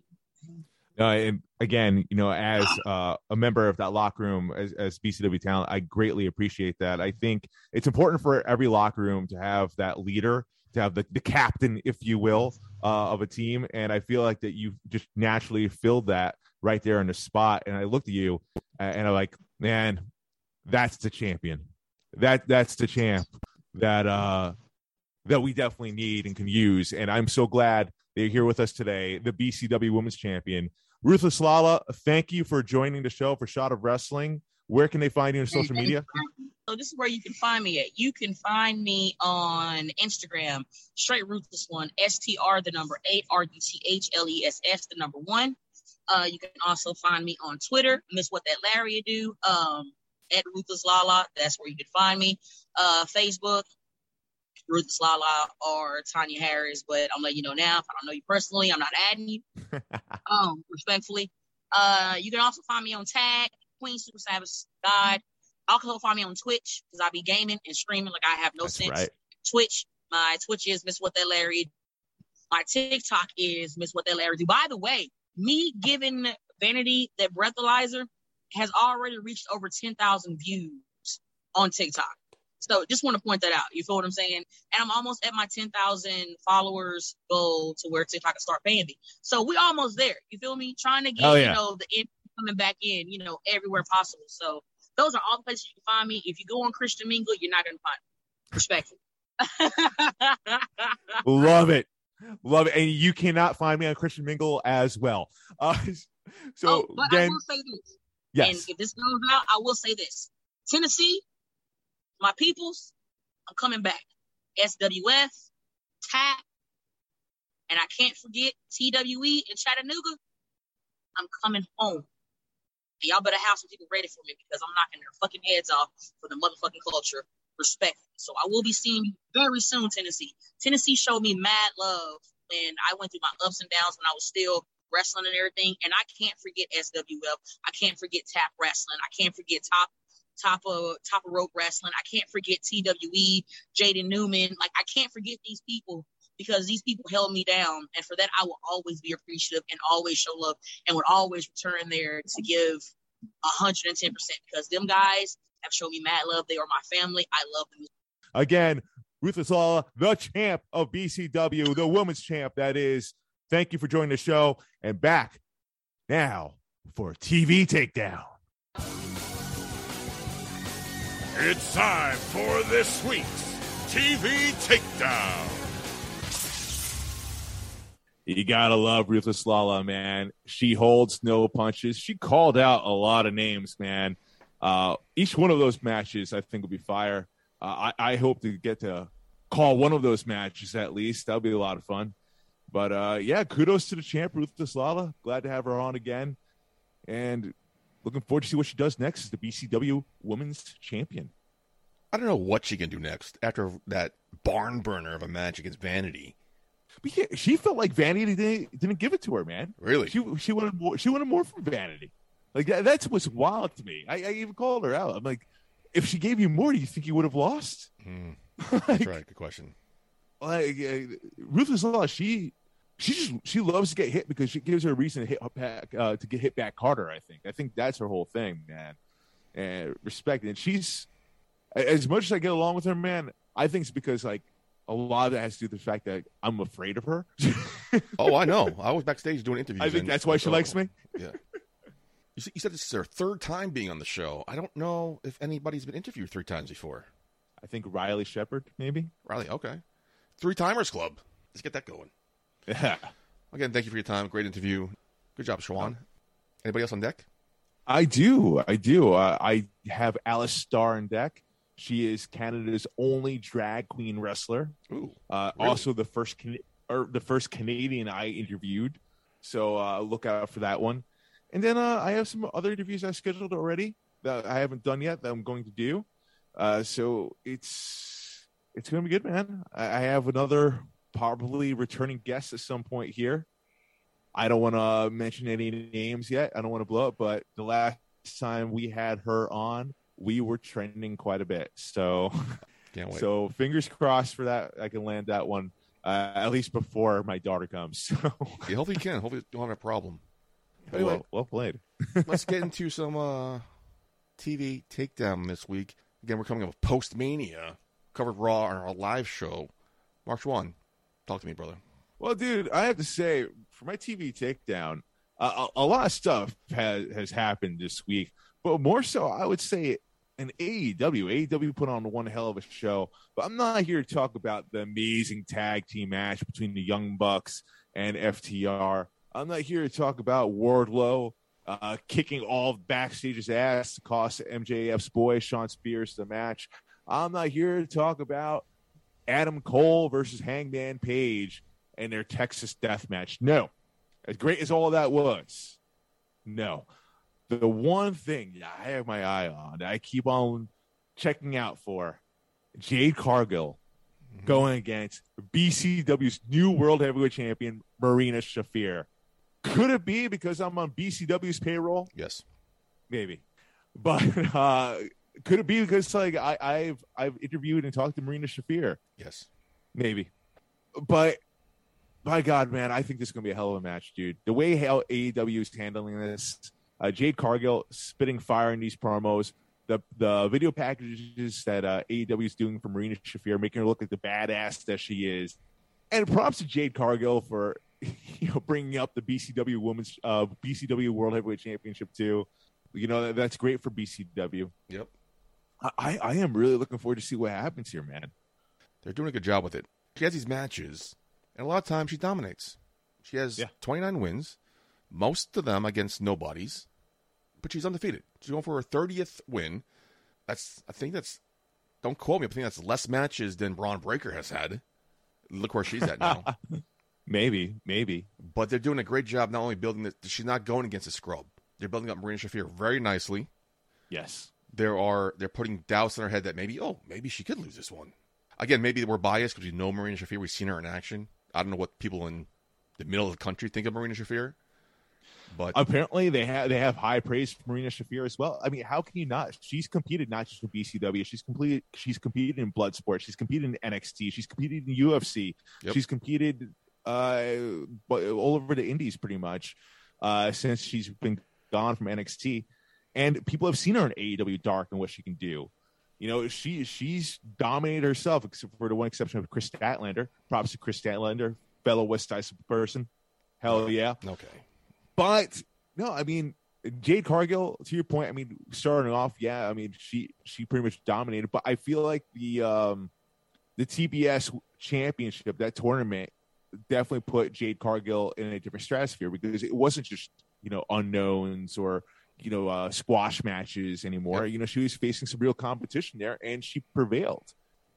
Uh, and again, you know, as uh, a member of that locker room, as, as BCW talent, I greatly appreciate that. I think it's important for every locker room to have that leader, to have the, the captain, if you will, uh, of a team. And I feel like that you just naturally filled that right there in the spot. And I looked at you and I'm like, man, that's the champion. That that's the champ that uh that we definitely need and can use. And I'm so glad they're here with us today, the BCW Women's Champion. Ruthless Lala, thank you for joining the show for Shot of Wrestling. Where can they find you on social media? So this is where you can find me at. You can find me on Instagram, straight ruthless one, S T R the number eight, R U T H L E S S the number one. Uh, you can also find me on Twitter, Miss What That Larry Do, um, at Ruthless Lala. That's where you can find me. Uh, Facebook, Ruthless Lala or Tanya Harris. But I'm letting you know now. If I don't know you personally, I'm not adding you. um, respectfully. Uh, you can also find me on Tag Queen Super Savage God. Also find me on Twitch because I be gaming and streaming like I have no That's sense. right. Twitch, my Twitch is Miss What That Larry. My TikTok is Miss What That Larry do. By the way, me giving Vanity that breathalyzer has already reached over 10,000 views on TikTok. So just want to point that out. You feel what I'm saying? And I'm almost at my 10,000 followers goal to where TikTok can start paying me. So we almost there. You feel me? Trying to get, Oh, yeah. you know, the in coming back in, you know, everywhere possible. So those are all the places you can find me. If you go on Christian Mingle, you're not going to find me. Respectfully. Love it. Love it. And you cannot find me on Christian Mingle as well. Uh, so oh, but I will say this. yes. And if this goes out, I will say this. Tennessee, my peoples, I'm coming back. SWF, TAP, and I can't forget TWE in Chattanooga. I'm coming home. And y'all better have some people ready for me because I'm knocking their fucking heads off for the motherfucking culture. Respect. So I will be seeing you very soon, Tennessee. Tennessee showed me mad love when I went through my ups and downs when I was still wrestling and everything. And I can't forget SWF. I can't forget tap wrestling. I can't forget top top of top of rope wrestling. I can't forget TWE, Jaden Newman. Like I can't forget these people because these people held me down. And for that I will always be appreciative and always show love and would always return there to give hundred and ten percent because them guys have shown me mad love. They are my family. I love them. Again, Ruthless Lala, the champ of BCW, the women's champ, that is. Thank you for joining the show. And back now for TV Takedown. It's time for this week's TV Takedown. You gotta love Ruthless Lala, man. She holds no punches. She called out a lot of names, man. Uh, each one of those matches, I think, will be fire. Uh, I, I hope to get to call one of those matches at least. That'll be a lot of fun. But uh, yeah, kudos to the champ, Ruthless Lala. Glad to have her on again, and looking forward to see what she does next as the BCW Women's Champion. I don't know what she can do next after that barn burner of a match against Vanity. Yeah, she felt like Vanity didn't, didn't give it to her, man. Really? She she wanted more. She wanted more from Vanity. Like that, that's what's wild to me. I, I even called her out. I'm like, if she gave you more, do you think you would have lost? Hmm, like, that's right. Good question. like uh, Ruthless Law, she she just she loves to get hit because she gives her a reason to hit back uh, to get hit back harder. I think. I think that's her whole thing, man. And respect, and she's as much as I get along with her, man. I think it's because like a lot of that has to do with the fact that I'm afraid of her. Oh, I know. I was backstage doing interviews. I think that's why she likes me. Yeah. You, said this is their third time being on the show. I don't know if anybody's been interviewed three times before. I think Riley Shepard, maybe. Riley, okay. Three Timers Club. Let's get that going. Yeah. Again, thank you for your time. Great interview. Good job, Shawan. Anybody else on deck? I do. I do. Uh, I have Alice Starr on deck. She is Canada's only drag queen wrestler. Ooh. Uh, Really? Also, the first Can- or the first Canadian I interviewed. So uh, look out for that one. And then uh, I have some other interviews I scheduled already that I haven't done yet that I'm going to do. Uh, so it's it's going to be good, man. I, I have another probably returning guest at some point here. I don't want to mention any names yet. I don't want to blow up, but the last time we had her on, we were trending quite a bit. So, Can't wait. so fingers crossed for that. I can land that one uh, at least before my daughter comes. So, yeah, hopefully you can. Hopefully you don't have a problem. Well, Anyway, well played. let's get into some uh, TV takedown this week. Again, we're coming up with Post Mania, covered Raw on our live show. March 1. Talk to me, brother. Well, dude, I have to say, for my TV takedown, uh, a, a lot of stuff has has happened this week, but more so, I would say, an AEW. AEW put on one hell of a show, but I'm not here to talk about the amazing tag team match between the Young Bucks and FTR. I'm not here to talk about Wardlow uh, kicking all backstage's ass to cost MJF's boy Shawn Spears the match. I'm not here to talk about Adam Cole versus Hangman Page and their Texas death match. No. As great as all that was, no. The one thing that I have my eye on, that I keep on checking out for, Jade Cargill going against BCW's new World Heavyweight Champion, Marina Shafir. Could it be because I'm on BCW's payroll? Yes. maybe but uh could it be because like I, i've i've interviewed and talked to marina shafir Yes. maybe but by god man i think this is gonna be a hell of a match dude the way how aew is handling this uh, jade cargill spitting fire in these promos the the video packages that uh, aew is doing for marina shafir making her look like the badass that she is and props to jade cargill for you know bringing up the bcw women's uh, bcw world heavyweight championship too you know that, that's great for bcw Yep. I, I am really looking forward to see what happens here man They're doing a good job with it. She has these matches, and a lot of times she dominates. She has Yeah. 29 wins, most of them against nobodies, but she's undefeated. She's going for her 30th win. That's I think that's don't quote me. but I think that's less matches than Bron Breakker has had. Look where she's at now. maybe maybe but they're doing a great job not only building this. She's not going against a scrub. They're building up Marina Shafir very nicely. yes there are they're putting doubts in her head that maybe oh maybe she could lose this one. Again, maybe we're biased because we know Marina Shafir. We've seen her in action. I don't know what people in the middle of the country think of Marina Shafir, but apparently they have they have high praise for Marina Shafir as well. I mean, how can you not? She's competed not just for BCW. She's completed. She's competed in blood Bloodsport. She's competed in NXT. She's competed in UFC. Yep. She's competed all over the Indies pretty much uh, since she's been gone from NXT. And people have seen her in AEW Dark and what she can do. You know, she she's dominated herself, except for the one exception of Kris Statlander. Props to Kris Statlander, fellow West Side person. Hell yeah. okay, But no, I mean Jade Cargill. To your point, I mean starting off, yeah, I mean she she pretty much dominated. But I feel like the um the TBS championship that tournament definitely put Jade Cargill in a different stratosphere because it wasn't just you know unknowns or you know uh, squash matches anymore. Yep. You know she was facing some real competition there, and she prevailed.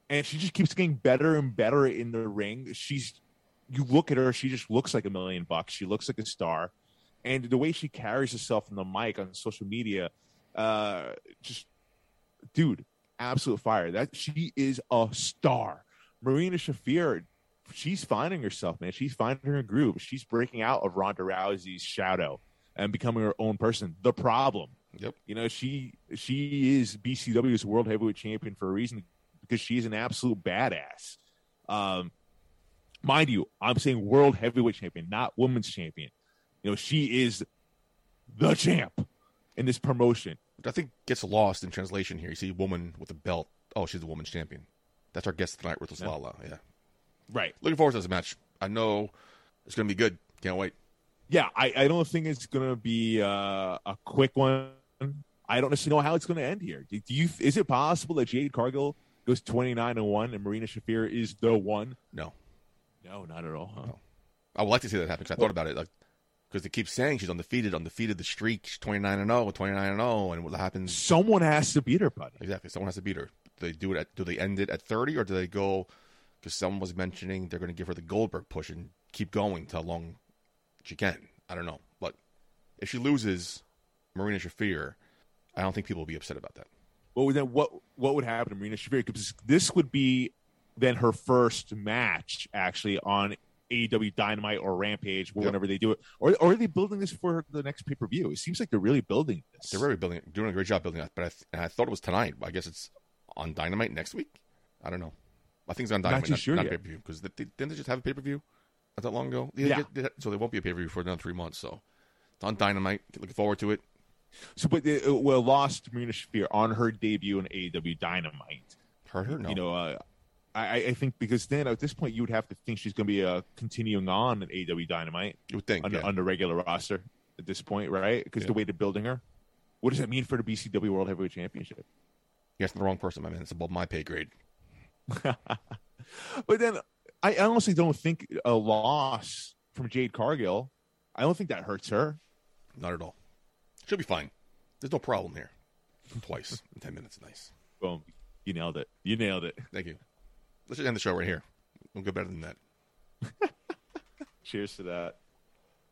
And she just keeps getting better and better in the ring. She's you look at her, she just looks like a million bucks. She looks like a star. And the way she carries herself on the mic on social media, uh, just dude, absolute fire. That she is a star. Marina Shafir, she's finding herself, man. She's finding her groove. She's breaking out of Ronda Rousey's shadow and becoming her own person. The problem, Yep. you know, she she is BCW's world heavyweight champion for a reason because she's an absolute badass. Um, mind you, I'm saying world heavyweight champion, not women's champion. You know, she is the champ in this promotion. Which I think gets lost in translation here. You see a woman with a belt. Oh, she's a woman's champion. That's our guest tonight, Ruthless Lala. Yeah. Right. Looking forward to this match. I know it's going to be good. Can't wait. Yeah, I, I don't think it's going to be uh, a quick one. I don't necessarily know how it's going to end here. Do you? Is it possible that Jade Cargill goes twenty nine and one, and Marina Shafir is the one? No. No, not at all. Huh? I would like to see that happen 'cause I thought about it. Like, because they keep saying she's undefeated, undefeated the streak. She's 29 and 0, 29 and 0. And what happens? Someone has to beat her, buddy. Exactly. Someone has to beat her. Do they do it at, do they end it at 30 or do they go, because someone was mentioning they're going to give her the Goldberg push and keep going till long she can. I don't know. But if she loses Marina Shafir, I don't think people will be upset about that. What would then what what would happen to Marina Shafir? Because this would be then her first match actually on AEW Dynamite or Rampage, Yep. whenever they do it. Or, or are they building this for the next pay per view? It seems like they're really building this. They're really building, doing a great job building that. But I, th- I thought it was tonight. I guess it's on Dynamite next week. I don't know. I think it's on Dynamite, too not, sure not pay per view. Because they, didn't they just have a pay per view not that long ago? Yeah. they- they- so there won't be a pay per view for another three months. So it's on Dynamite. Looking forward to it. So, but they, uh, well, lost Marina Shafir on her debut in AEW Dynamite. Heard her? No. You know, uh, I, I think because then at this point you would have to think she's going to be uh, continuing on in AEW Dynamite you would think. on, yeah. on the regular roster at this point, right? Because Yeah. the way they're building her. What does that mean for the BCW World Heavyweight Championship? You're asking the wrong person, my man. It's above my pay grade. But then I honestly don't think a loss from Jade Cargill. I don't think that hurts her. Not at all. She'll be fine. There's no problem here. Twice in 10 minutes. Nice. Boom, you nailed it. You nailed it. Thank you. Let's just end the show right here. We'll go better than that. Cheers to that.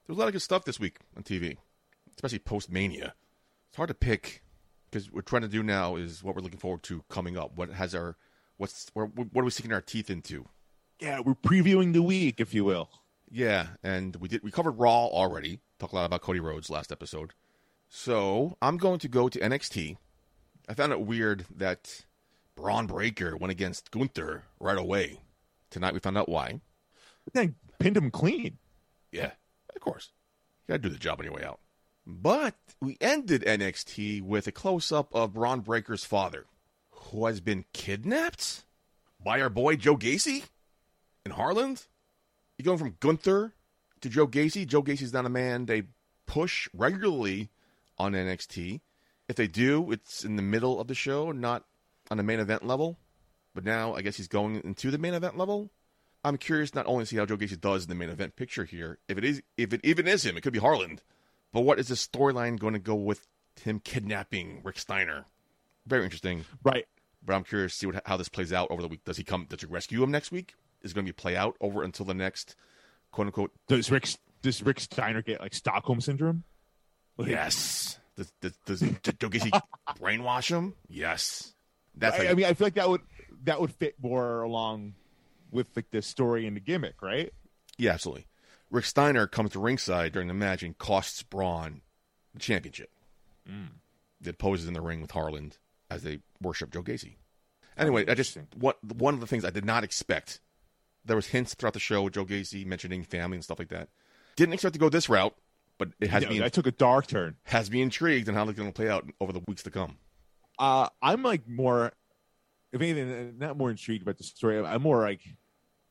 There was a lot of good stuff this week on TV, especially post Mania. It's hard to pick because what we're trying to do now is what we're looking forward to coming up. What has our, what's, what are we sticking our teeth into? Yeah, we're previewing the week, if you will. Yeah, and we did we covered Raw already. Talked a lot about Cody Rhodes last episode. So I'm going to go to NXT. I found it weird that Bron Breakker went against Gunther right away. Tonight we found out why. Then pinned him clean. Yeah, of course. You gotta do the job on your way out. But we ended NXT with a close up of Bron Breakker's father, who has been kidnapped by our boy Joe Gacy in Harland. You going from Gunther to Joe Gacy. Joe Gacy's not a man they push regularly on NXT. If they do, it's in the middle of the show, not on the main event level. But now I guess he's going into the main event level. I'm curious not only to see how Joe Gacy does in the main event picture here, if it is if it even is him, it could be Harland. But what is the storyline going to go with him kidnapping Rick Steiner? Very interesting. Right. But I'm curious to see what, how this plays out over the week. Does he come? Does he rescue him next week? Is it going to be play out over until the next quote unquote? Does Rick does Rick Steiner get like Stockholm syndrome? Like, Yes. Does, does, does Joe Gacy brainwash him? Yes. That's I, like, I mean, I feel like that would that would fit more along with like the story and the gimmick, right? yeah, absolutely. Rick Steiner comes to ringside during the match and costs Bron the championship. Mm. That poses in the ring with Harland as they worship Joe Gacy. Anyway, I just what one of the things I did not expect. There was hints throughout the show with Joe Gacy mentioning family and stuff like that. Didn't expect to go this route, but it has me that took a dark turn. has me intrigued on how they're going to play out over the weeks to come. Uh, I'm like more, if anything, not more intrigued about the story. I'm more like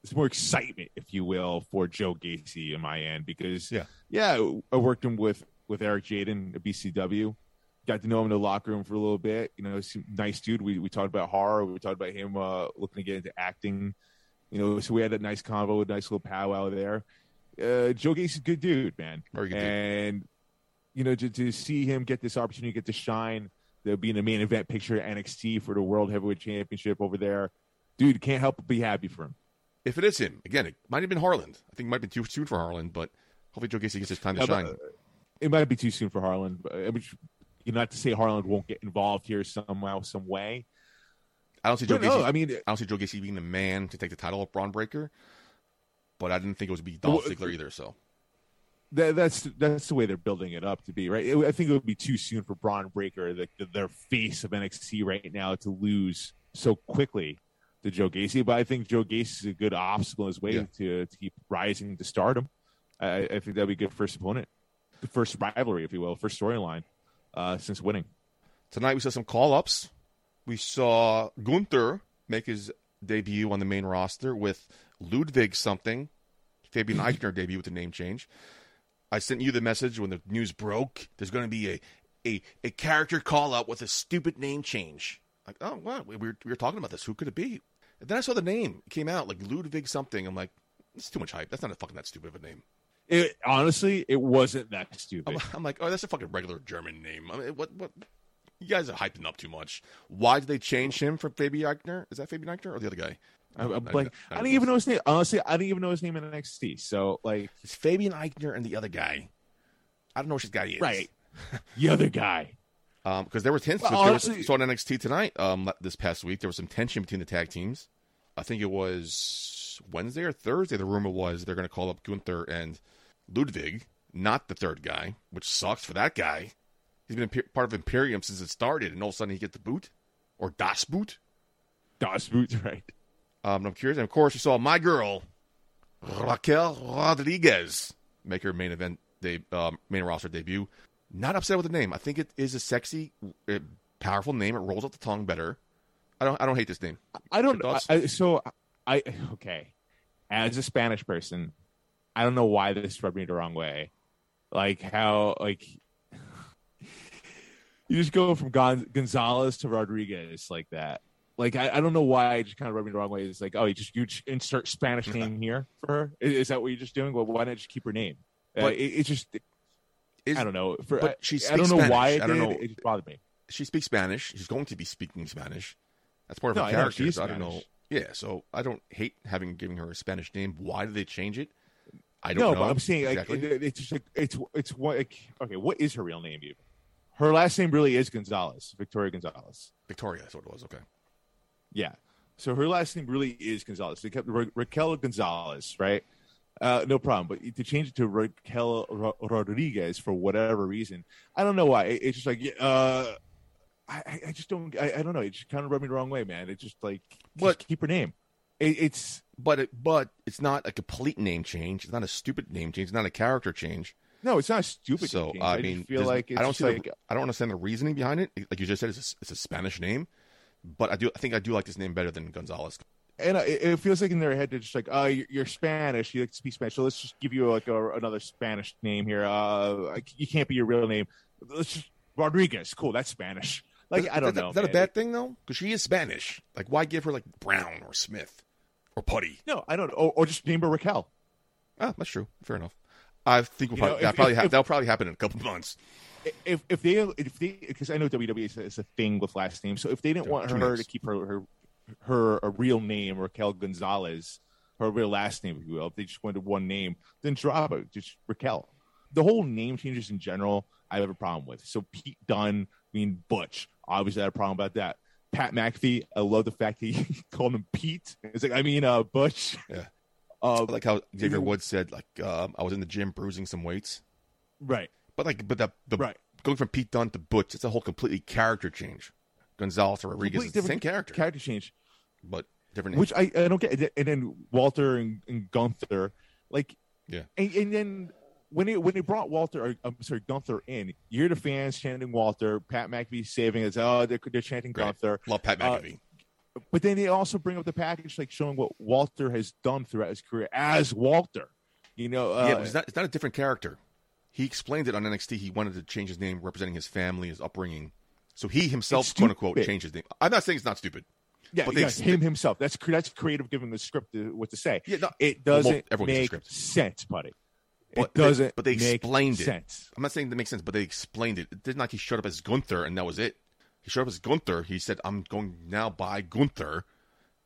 it's more excitement, if you will, for Joe Gacy in my end because Yeah. yeah, I worked him with with Eric Jaden at BCW. Got to know him in the locker room for a little bit. You know, he's a nice dude. We we talked about horror. We talked about him uh, looking to get into acting. You know, so we had a nice convo, a nice little powwow there. Uh, Joe Gacy's a good dude, man. Very good dude. and you know, to, to see him get this opportunity, get to shine, they'll be in the main event picture at NXT for the World Heavyweight Championship over there. Dude, can't help but be happy for him. If it is him, again, it might have been Harland. I think it might be too soon for Harland, but hopefully Joe Gacy gets his time to shine. uh, It might be too soon for Harland. But, mean, you know, not to say Harland won't get involved here somehow, some way. I don't see Joe no, Gacy. I mean, I don't see Joe Gacy being the man to take the title of Bron Breakker. but I didn't think it was be Dolph Well, Ziggler either. So that, that's that's the way they're building it up to be, right? It- I think it would be too soon for Bron Breakker, the, the, their face of NXT right now, to lose so quickly to Joe Gacy. But I think Joe Gacy is a good obstacle in his way Yeah. to, to keep rising to stardom. I, I think that'd be a good first opponent, the first rivalry, if you will, first storyline uh, since winning. tonight we saw some call ups. We saw Gunther make his debut on the main roster with Ludwig something. Fabian Eichner debut with the name change. I sent you the message when the news broke. There's going to be a a, a character call up with a stupid name change. Like, oh, wow, we were, we were talking about this. Who could it be? And then I saw the name. It came out like Ludwig something. I'm like, it's too much hype. That's not a fucking that stupid of a name. It, honestly, it wasn't that stupid. I'm, I'm like, oh, that's a fucking regular German name. I mean, what, what? You guys are hyping up too much. Why did they change him from Fabian Aichner? Is that Fabian Aichner or the other guy? I'm, I'm I- like, I- I, didn't even know his name. Honestly, I didn't even know his name in NXT. So, like, It's Fabian Aichner and the other guy. I don't know which this guy is. right, the other guy. Um, because there was hints. Well, there was, so on NXT tonight, um, this past week, there was some tension between the tag teams. I think it was Wednesday or Thursday. The rumor was they're going to call up Gunther and Ludwig, not the third guy, which sucks for that guy. He's been part of Imperium since it started, and all of a sudden he gets the boot or Das Boot. Das Boot's right. Um, I'm curious. And of course, you saw my girl, Raquel Rodriguez, make her main event, de- um, main roster debut. Not upset with the name. I think it is a sexy, uh, powerful name. It rolls off the tongue better. I don't. I don't hate this name. I don't know. I, so I okay. As a Spanish person, I don't know why this rubbed me the wrong way. Like how like you just go from Gon- Gonzalez to Rodriguez like that. Like I, I don't know why I just kind of rubbed me the wrong way. It's like oh, you just you just insert Spanish name here for her. Is, is that what you're just doing? Well, why not just keep her name? uh, But- it, just Is, I don't know. For, but I, she I don't know why it I don't did. know. It just bothered me. She speaks Spanish. She's going to be speaking Spanish. That's part of No, her character. I don't know. Yeah. So I don't hate having giving her a Spanish name. Why did they change it? I don't no, know. but I'm saying like exactly. it- it's just like it's it's what like, okay. What is her real name? Even her last name really is Gonzalez, Victoria Gonzalez. Victoria. That's what it was. Okay. Yeah. So her last name really is Gonzalez. They kept Ra- Raquel Gonzalez, right? Uh, no problem. But to change it to Raquel Ro- Rodriguez for whatever reason, I don't know why. It- it's just like uh, I, I- just don't. I, I don't know. It just kind of rubbed me the wrong way, man. It's just like just What- keep her name. It, it's But it, but it's not a complete name change. It's not a stupid name change. It's not a character change. no, it's not a stupid. So change. I just mean, feel like I don't like the, I don't understand the reasoning behind it. Like you just said, it's a, it's a Spanish name, but I do I think I do like this name better than Gonzalez. and uh, it, it feels like in their head they're just like, oh, you're, you're Spanish, you like to speak Spanish, so let's just give you like a, another Spanish name here. Uh, you can't be your real name. Let's just Rodriguez. Cool, that's Spanish. Like Is- I don't is that, know. Is that a bad thing though? Because she is Spanish. Like why give her like Brown or Smith or Putty? No, I don't. Or, or just name her Raquel. Ah, that's true. Fair enough. I think we'll You know, probably, that probably if, ha- if, that'll probably happen in a couple of months. If if they if they because I know WWE is a, is a thing with last names, so if they didn't Yeah, want her to keep her her her a real name Raquel Gonzalez, her real last name, if you will, if they just wanted one name, then drop it, just Raquel. The whole name changes in general, I have a problem with. So Pete Dunne, I mean Butch, obviously I had a problem about that. Pat McAfee, I love the fact he called him Pete. It's like I mean uh Butch. Yeah. Uh, like how Xavier Woods said, like um, I was in the gym bruising some weights, right. but like, but the, the Right. going from Pete Dunne to Butch, it's a whole completely character change. Gonzalez or Rodriguez, the same character, Character change. but different. Which I, I don't get. And then Walter and, and Gunther, like, Yeah. and, and then when he when they brought Walter, or, I'm sorry, Gunther in, you're the fans chanting Walter, Pat McAfee saving us. Oh, they're, they're chanting Right. Gunther, Love Pat uh, McAfee. but then they also bring up the package like showing what Walter has done throughout his career as Walter. You know, uh, yeah, it's not, it's not a different character. He explained it on NXT. He wanted to change his name, representing his family, his upbringing. So he himself, quote unquote, changed his name. I'm not saying it's not stupid. yeah, but they yeah, him himself. That's that's creative, giving the script to, what to say. Yeah, no, It doesn't make sense, buddy. But it they- doesn't. but they make explained it. I'm not saying that makes sense, but they explained it. It didn't like he showed up as Gunther and that was it. He showed up as Gunther. He said, "I'm going now by Gunther,"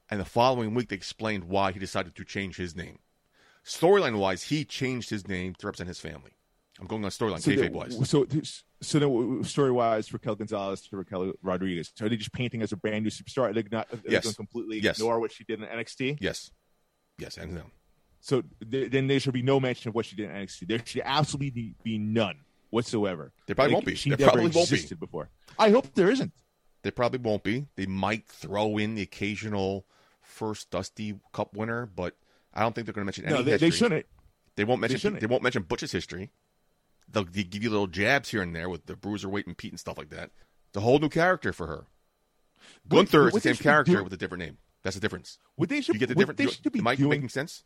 and the following week they explained why he decided to change his name. Storyline wise, he changed his name to represent his family. I'm going on storyline, So, kayfabe wise. so, so then, story wise, Raquel Gonzalez to Raquel Rodriguez. So are they just painting as a brand new superstar? Are they not are they Yes. going completely Yes. ignore what she did in NXT? Yes, yes, and no. So th- then there should be no mention of what she did in NXT. There should absolutely be none whatsoever. There probably Like, won't be. She There never probably won't be. existed before. I hope there isn't. They probably won't be. They might throw in the occasional first Dusty Cup winner, but I don't think they're going to mention any No, they, they shouldn't. They won't mention. They, shouldn't. won't mention Butch's history. They'll g- give you little jabs here and there with the bruiserweight and Pete and stuff like that. It's a whole new character for her. Gunther is the same character doing- with a different name. That's the difference. Would they should You get the what different. They do- should be am I doing, making sense?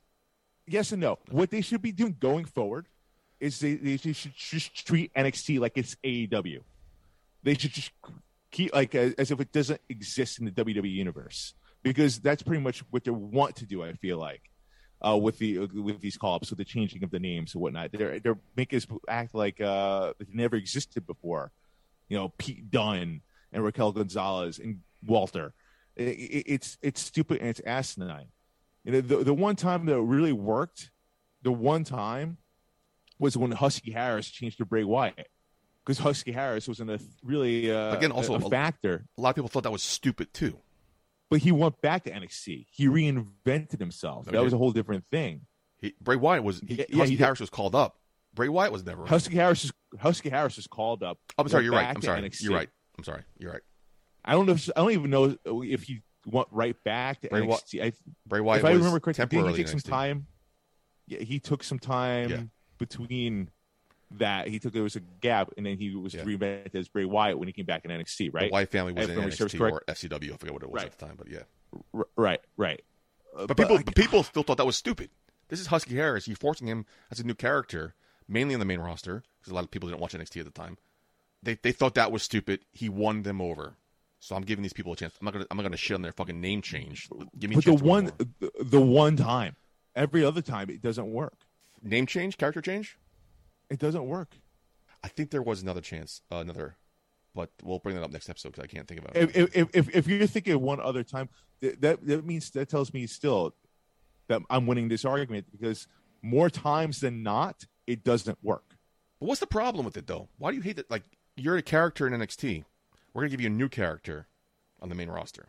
Yes and no. What they should be doing going forward is they, they should just treat NXT like it's AEW. They should just keep like as, as if it doesn't exist in the WWE universe because that's pretty much what they want to do. I feel like uh, with the with these call ups, with the changing of the names and whatnot, they're they're making us act like uh, it never existed before. You know, Pete Dunne and Raquel Gonzalez and Walter. It, it, it's it's stupid and it's asinine. You know, the the one time that really worked, the one time was when Husky Harris changed to Bray Wyatt. Because Husky Harris was in a really uh, Again, also a, a- factor, A lot of people thought that was stupid too. but he went back to NXT. He reinvented himself. No, that was a whole different thing. He, Bray Wyatt was. He, Yeah, Husky he. Harris was called up. Bray Wyatt was never. Husky Harris is Husky Harris was called up. I'm sorry. You're right. I'm sorry. You're right. I'm sorry. You're right. I don't know. If, I don't even know if he went right back to Bray NXT. I, Bray Wyatt if I remember correctly, did he temporarily take some time? Yeah, he took some time Yeah. between that. He took there was a gap, and then he was Yeah. reinvented as Bray Wyatt when he came back in NXT. Right, The Wyatt family was in NXT or FCW. I forget what it was Right. at the time, but yeah. R- right, right. Uh, But people, I- but people still thought that was stupid. This is Husky Harris. You're forcing him as a new character, mainly on the main roster, because a lot of people didn't watch NXT at the time. They they thought that was stupid. He won them over. So I'm giving these people a chance. I'm not gonna I'm not gonna shit on their fucking name change. Give me but the one, the, the one time, every other time, it doesn't work. name change, character change. It doesn't work. I think there was another chance, uh, another, but we'll bring that up next episode because I can't think about it. If, if, if, if you're thinking one other time, th- that that means that tells me still that I'm winning this argument because more times than not, it doesn't work. But what's the problem with it though? Why do you hate that? Like you're a character in NXT. We're gonna give you a new character on the main roster.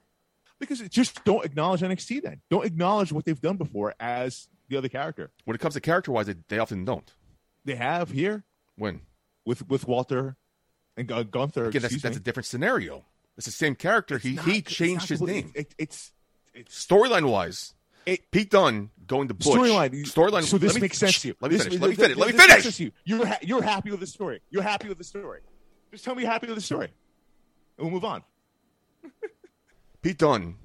Because it just don't acknowledge NXT. Then don't acknowledge what they've done before as the other character. When it comes to character wise, they, they often don't. They have here When with with Walter and uh, Gunther. again, that's that's a different scenario. It's the same character. He Not- he changed his name. It, it's it's Storyline wise, It- Pete Dunne going to Butch. storyline. Storyline. So this me- makes sense to you. Let me This- finish. Let me finish. Let me finish. to you. You're ha- you're happy with the story. You're happy with the story. Just tell me you're happy with the story, we'll move on. Pete Dunne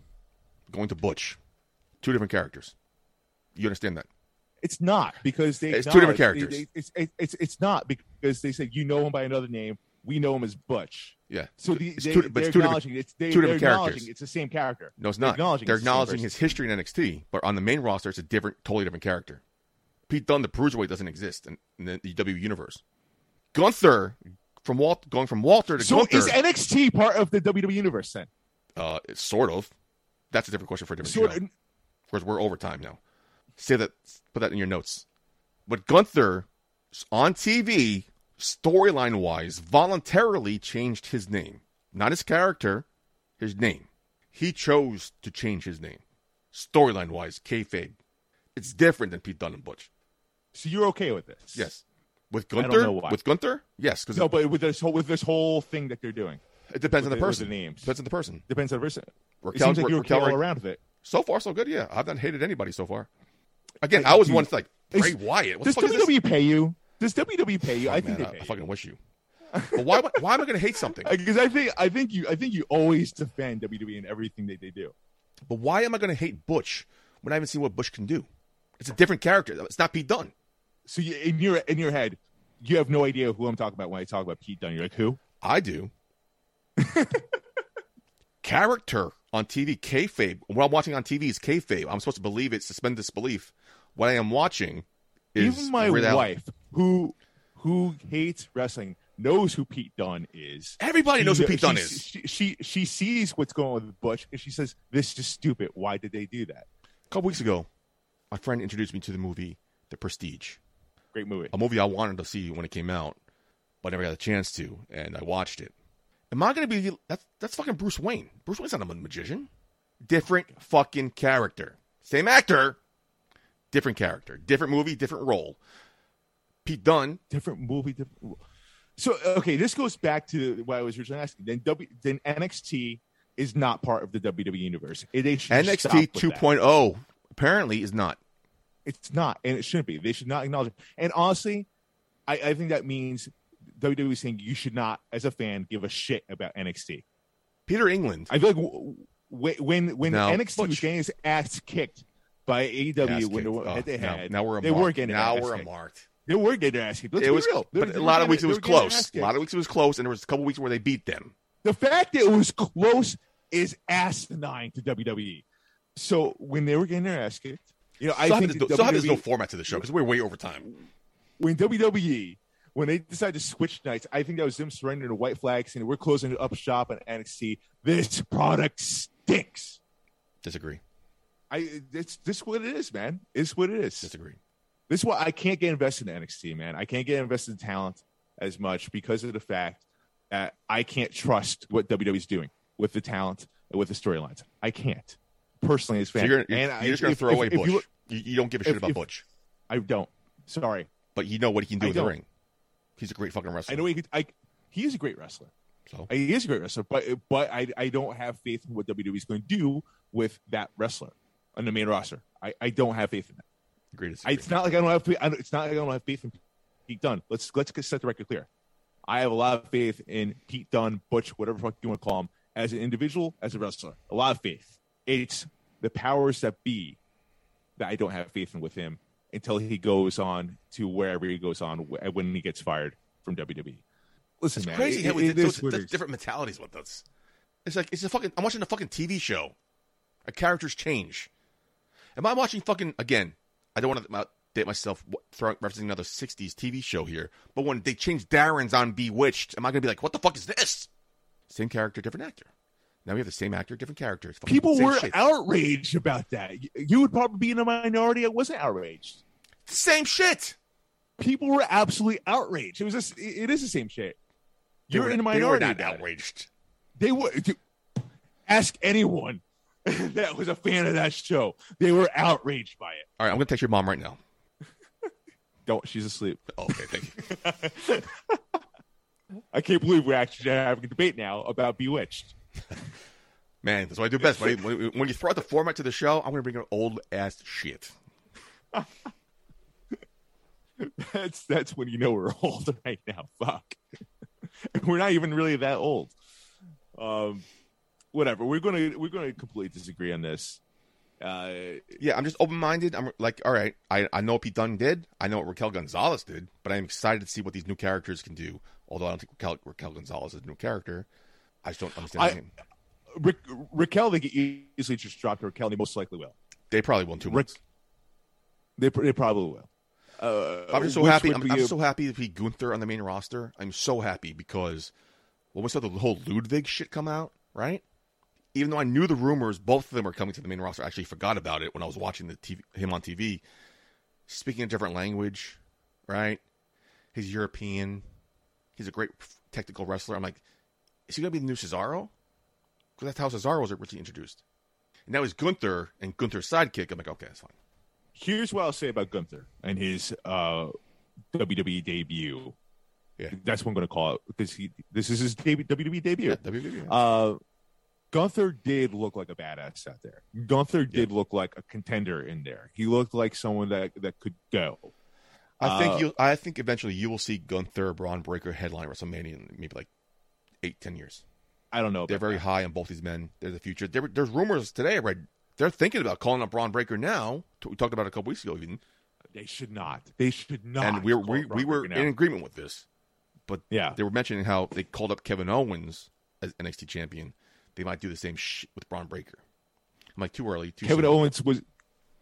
going to Butch. Two different characters. You understand that? It's not because they. It's two different characters. they- it's, it's it's it's not because they said you know him by another name. We know him as Butch. Yeah. So the, It's they, two- they're acknowledging it's they, two they're different acknowledging characters. it's the same character. No, it's They're not. acknowledging They're it's the acknowledging his history in NXT, but on the main roster, it's a different, totally different character. Pete Dunne, the Bruiserweight, doesn't exist in, in the, the W universe. Gunther, from Walt, going from Walter to So Gunther, is NXT part of the WWE universe then? uh, it's sort of. That's a different question for a different Sort show. of, Because we're over time now. Say that. Put that in your notes. But Gunther, on TV, storyline wise, voluntarily changed his name. Not his character, his name. He chose to change his name. Storyline wise, kayfabe. It's different than Pete Dunne and Butch. so you're okay with this? Yes. With I don't Gunther, know why. with Gunther, yes, because No, it, but with this whole with this whole thing that they're doing, it depends on the the- person. the names. Depends on the person. depends on the person. It Raquel- seems like you're Raquel- all around with it. So far, so good. Yeah, I've not hated anybody so far. Again, I- I was dude, one like Bray Wyatt. What Does fuck is this? WWE pay you? Does WWE pay you? Oh, I Fuck, think man, they I, pay. fucking wish you. But why? Why am I going to hate something? Because I think I think you I think you always defend WWE and everything that they do. But why am I going to hate Butch when I haven't seen what Butch can do? It's a different character. It's not Pete Dunne. So you, in your in your head, you have no idea who I'm talking about when I talk about Pete Dunne. You're like, who? I do. character on TV, kayfabe. What I'm watching on TV is kayfabe. I'm supposed to believe it, suspend disbelief. What I am watching is Even my wife, who who hates wrestling, knows who Pete Dunne is. Everybody knows who Pete She- Dunne is. She, she she sees what's going on with Butch, and she says, "This is stupid. Why did they do that?" A couple weeks ago, my friend introduced me to the movie The Prestige. Great movie. a movie I wanted to see when it came out, but never got a chance to, and I watched it. Am I going to be that's that's fucking Bruce Wayne? Bruce Wayne's not a magician. Different fucking character, same actor, different character, different movie, different role. Pete Dunne, different movie. Different... So uh, okay, this goes back to what I was originally asking. Then W, then NXT is not part of the WWE universe. It, they NXT with that. 2.0 oh, apparently is not. It's not, and it shouldn't be. They should not acknowledge it. And honestly, I, I think that means WWE saying you should not, as a fan, give a shit about NXT. Peter England. I feel like w- w- when when No, NXT was Butch. getting his ass kicked by AEW Ass when kicked. they, Oh, head to now, now we're a they mark. were getting now their ass we're a kicked. marked. They were getting their ass kicked. Let's it was, real. But a lot of getting- weeks it they was were getting their close. A lot of weeks it was close, and there was a couple weeks where they beat them. The fact that it was close is asinine to WWE. So when they were getting their ass kicked, you know, I Still think have, that still have there's no format to the show because we're way over time. when WWE when they decided to switch nights, I think that was them surrendering to white flags and we're closing up shop at NXT. This product stinks. Disagree. I it's this what it is, man. It's what it is. Disagree. This is why I can't get invested in NXT, man. I can't get invested in talent as much because of the fact that I can't trust what WWE's doing with the talent and with the storylines. I can't personally as a So fan. you're, you're, and you're I, just going to throw if- away if Butch. you You, you don't give a shit if- about if- Butch, I don't. Sorry. but you know what he can do I in the ring. He's a great fucking wrestler. I know he could. I he is a great wrestler. So He is a great wrestler, but but I I don't have faith in what WWE is going to do with that wrestler on the main roster. I, I don't have faith in that. I, it's not like I don't have. fa- I don't, it's not like I don't have faith in Pete Dunne. Let's let's set the record clear. I have a lot of faith in Pete Dunne, Butch, whatever fuck you want to call him, as an individual, as a wrestler. A lot of faith. It's the powers that be that I don't have faith in with him until he goes on to wherever he goes on when he gets fired from WWE. Listen, It's man, crazy it- how we it did is so, what it different mentalities with us. It's like it's a fucking. I'm watching a fucking TV show. A characters change. Am I watching fucking again? I don't want to date myself throwing referencing another '60s TV show here, but when they change Darrin's on Bewitched, am I gonna be like, what the fuck is this? Same character, different actor. Now we have the same actor, different characters. People were shit. outraged about that. You would probably be in a minority I wasn't outraged. Same shit. People were absolutely outraged. It was just, it is the same shit. They You're were- in a minority. They were not it. outraged. They were. dude, ask anyone that was a fan of that show. They were outraged by it. All right, I'm gonna text your mom right now. Don't. She's asleep. Oh, okay, thank you. I can't believe we're actually having a debate now about Bewitched. Man, that's what I do best. When, when, when you throw out the format to the show, I'm gonna bring an old ass shit. That's that's when you know we're old right now. Fuck. we're not even really that old. Um, whatever. We're gonna we're gonna completely disagree on this. Uh, Yeah, I'm just open minded. I'm like, all right, I, I know what Pete Dunne did. I know what Raquel Gonzalez did, but I'm excited to see what these new characters can do. Although I don't think Raquel, Raquel Gonzalez is a new character. I just don't understand I- the name. Ra- Raquel, they could easily just drop to Raquel. They most likely will. They probably won two Rick- months. They they probably will. Uh, I'm just so happy. I'm, I'm so happy to be Gunther on the main roster. I'm so happy because when we saw the whole Ludwig shit come out, right? Even though I knew the rumors, both of them are coming to the main roster. I actually forgot about it when I was watching the TV, him on TV, speaking a different language, right? He's European. He's a great technical wrestler. I'm like, is he gonna be the new Cesaro? Because that's how Cesaro was originally introduced. And now he's Gunther and Gunther's sidekick. I'm like, okay, that's fine. Here's what I'll say about Gunther and his uh, WWE debut. Yeah. That's what I'm going to call it because he this is his debut, WWE debut. Yeah, WWE. Uh, Gunther did look like a badass out there. Gunther did look like a contender in there. He looked like someone that that could go. I think Uh, you. I think eventually you will see Gunther, Bron Breakker headline WrestleMania maybe like eight, ten years. I don't know. They're very that. high on both these men. They're the future. There, there's rumors today. right? they're thinking about calling up Bron Breakker now. We talked about it a couple weeks ago, even, They should not. They should not. and we were we, we were in agreement with this. But Yeah. they were mentioning how they called up Kevin Owens as NXT champion. They might do the same shit with Bron Breakker. I'm like too early. Too. Owens was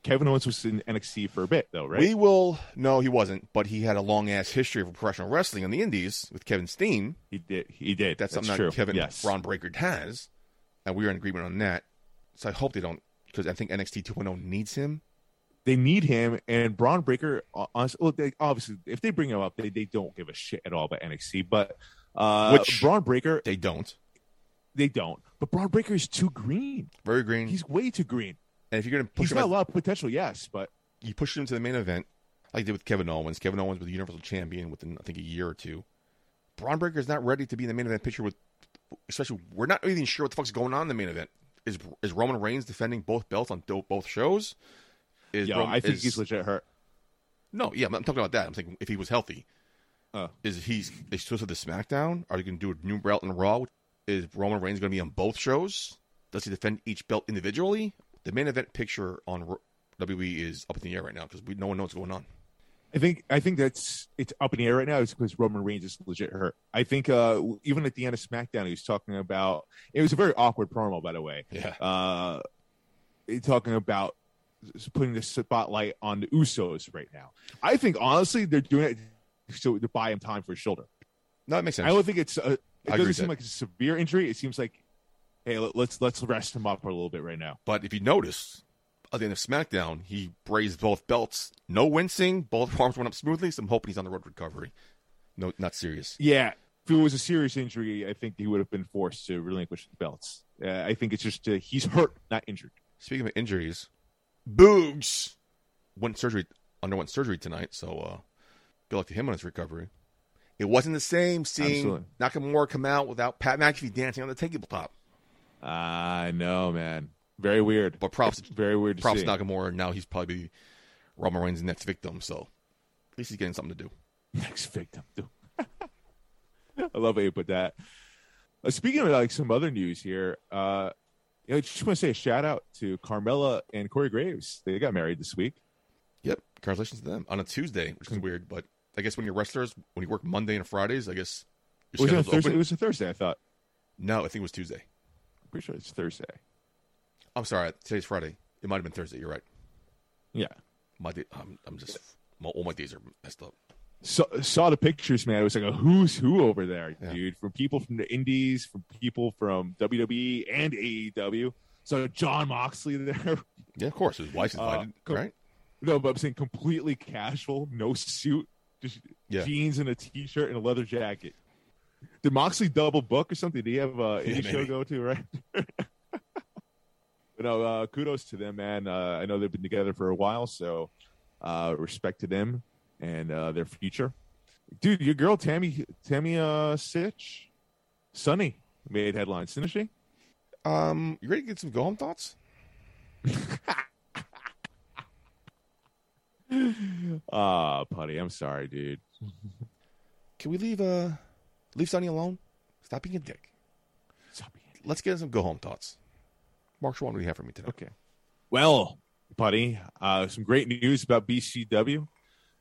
Kevin Owens was in NXT for a bit though, right? We will. No, he wasn't. But he had a long ass history of professional wrestling in the Indies with Kevin Steen. he did. He did. That's, That's, something true. that Kevin yes. Bron Breakker has, and we are in agreement on that. So I hope they don't, because I think NXT 2.0 needs him. they need him and Bron Breakker. uh, Honestly, they, obviously, if they bring him up, they, they don't give a shit at all about NXT. But uh, Which- Bron Breakker, They don't. they don't. But Bron Breakker is too green. Very green. He's way too green. And if you're going to push He's him, got a lot of potential, yes, but you push him to the main event, like you did with Kevin Owens. Kevin Owens was the Universal Champion within I think a year or two. Bron Breakker is not ready to be in the main event picture with, especially we're not even sure what the fuck's going on in the main event. Is is Roman Reigns defending both belts on both shows? Is Yo, Roman- I think is- he's legit hurt. No, yeah, I'm I'm talking about that. I'm thinking if he was healthy, Oh. is he's they supposed to the SmackDown? Are they going to do a new belt in Raw? Is Roman Reigns going to be on both shows? Does he defend each belt individually? The main event picture on WWE is up in the air right now because we no one knows what's going on. I think I think that's it's up in the air right now. Is because Roman Reigns is legit hurt. I think uh, even at the end of SmackDown, he was talking about. It was a very awkward promo, by the way. Yeah, Uh, talking about putting the spotlight on the Usos right now. I think honestly, they're doing it so to buy him time for his shoulder. no, that makes sense. I don't think it's. A, it I doesn't seem like a severe injury. It seems like, hey, let- let's let's rest him up for a little bit right now. But if you notice, at the end of SmackDown, he raised both belts. No wincing. Both arms went up smoothly. So I'm hoping he's on the road to recovery. No, not serious. Yeah, if it was a serious injury, I think he would have been forced to relinquish the belts. Uh, I think it's just uh, he's hurt, not injured. Speaking of injuries, Boogs went surgery underwent surgery tonight. So uh, good luck to him on his recovery. It wasn't the same seeing Absolutely. Nakamura come out without Pat McAfee dancing on the tabletop. I know, man. Very weird. But props, very weird to props see. Nakamura. Now he's probably Roman Reigns' next victim. So at least he's getting something to do. Next victim. Dude. I love how you put that. Uh, speaking of like some other news here, uh, you know, I just want to say a shout out to Carmella and Corey Graves. They got married this week. Yep. Congratulations to them on a Tuesday, which is weird. But I guess when you're wrestlers, when you work Monday and Fridays, I guess your Was it, Thursday? it was a Thursday, I thought. No, I think it was Tuesday. Pretty sure it's Thursday. I'm sorry. Today's Friday. It might have been Thursday. You're right. Yeah. My day, I'm, I'm just my, all my days are messed up. saw, saw the pictures, man. It was like a who's who over there, Yeah. dude. From people from the Indies, from people from WWE and AEW. So Jon Moxley there. Yeah, of course. His wife's Uh, invited, cool. right? no, but I'm saying completely casual, no suit, just Yeah. jeans and a t-shirt and a leather jacket. Did Moxley double book or something? Did he have uh, any Yeah, show go to right? but no, uh, kudos to them, man. Uh, I know they've been together for a while, so uh, respect to them and uh, their future. Dude, your girl Tammy Tammy uh, Sytch, Sunny made headlines, didn't she? Um, you ready to get some go home thoughts? Ah, putty. I'm sorry, dude. Can we leave uh leave Sunny alone? Stop being a dick. Stop being- Let's get some go home thoughts. Mark, what do you have for me today? Okay. Well, buddy, uh, some great news about BCW.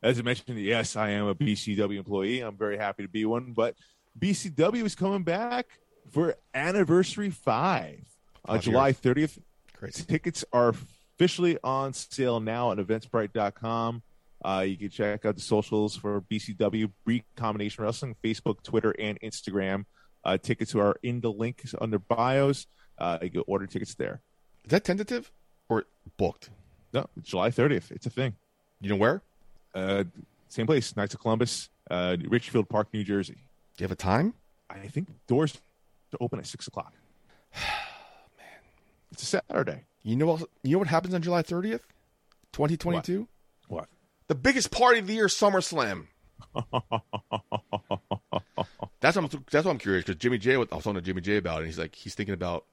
As I mentioned, yes, I am a BCW employee. I'm very happy to be one. But BCW is coming back for Anniversary 5 on Five July 30th. Great. Tickets are officially on sale now at eventsbright.com. Uh, you can check out the socials for BCW, Recombination Wrestling, Facebook, Twitter, and Instagram. Uh, tickets are in the links under bios. Uh, you can order tickets there. Is that tentative or booked? No, July 30th. It's a thing. You know where? Uh, same place, Knights of Columbus, uh, Richfield Park, New Jersey. Do you have a time? I think doors to open at six o'clock. Man, it's a Saturday. You know what? You know what happens on July 30th, 2022? The biggest party of the year, SummerSlam. that's what I'm. That's what I'm curious because Jimmy J. I was talking to Jimmy J. about it. and He's like he's thinking about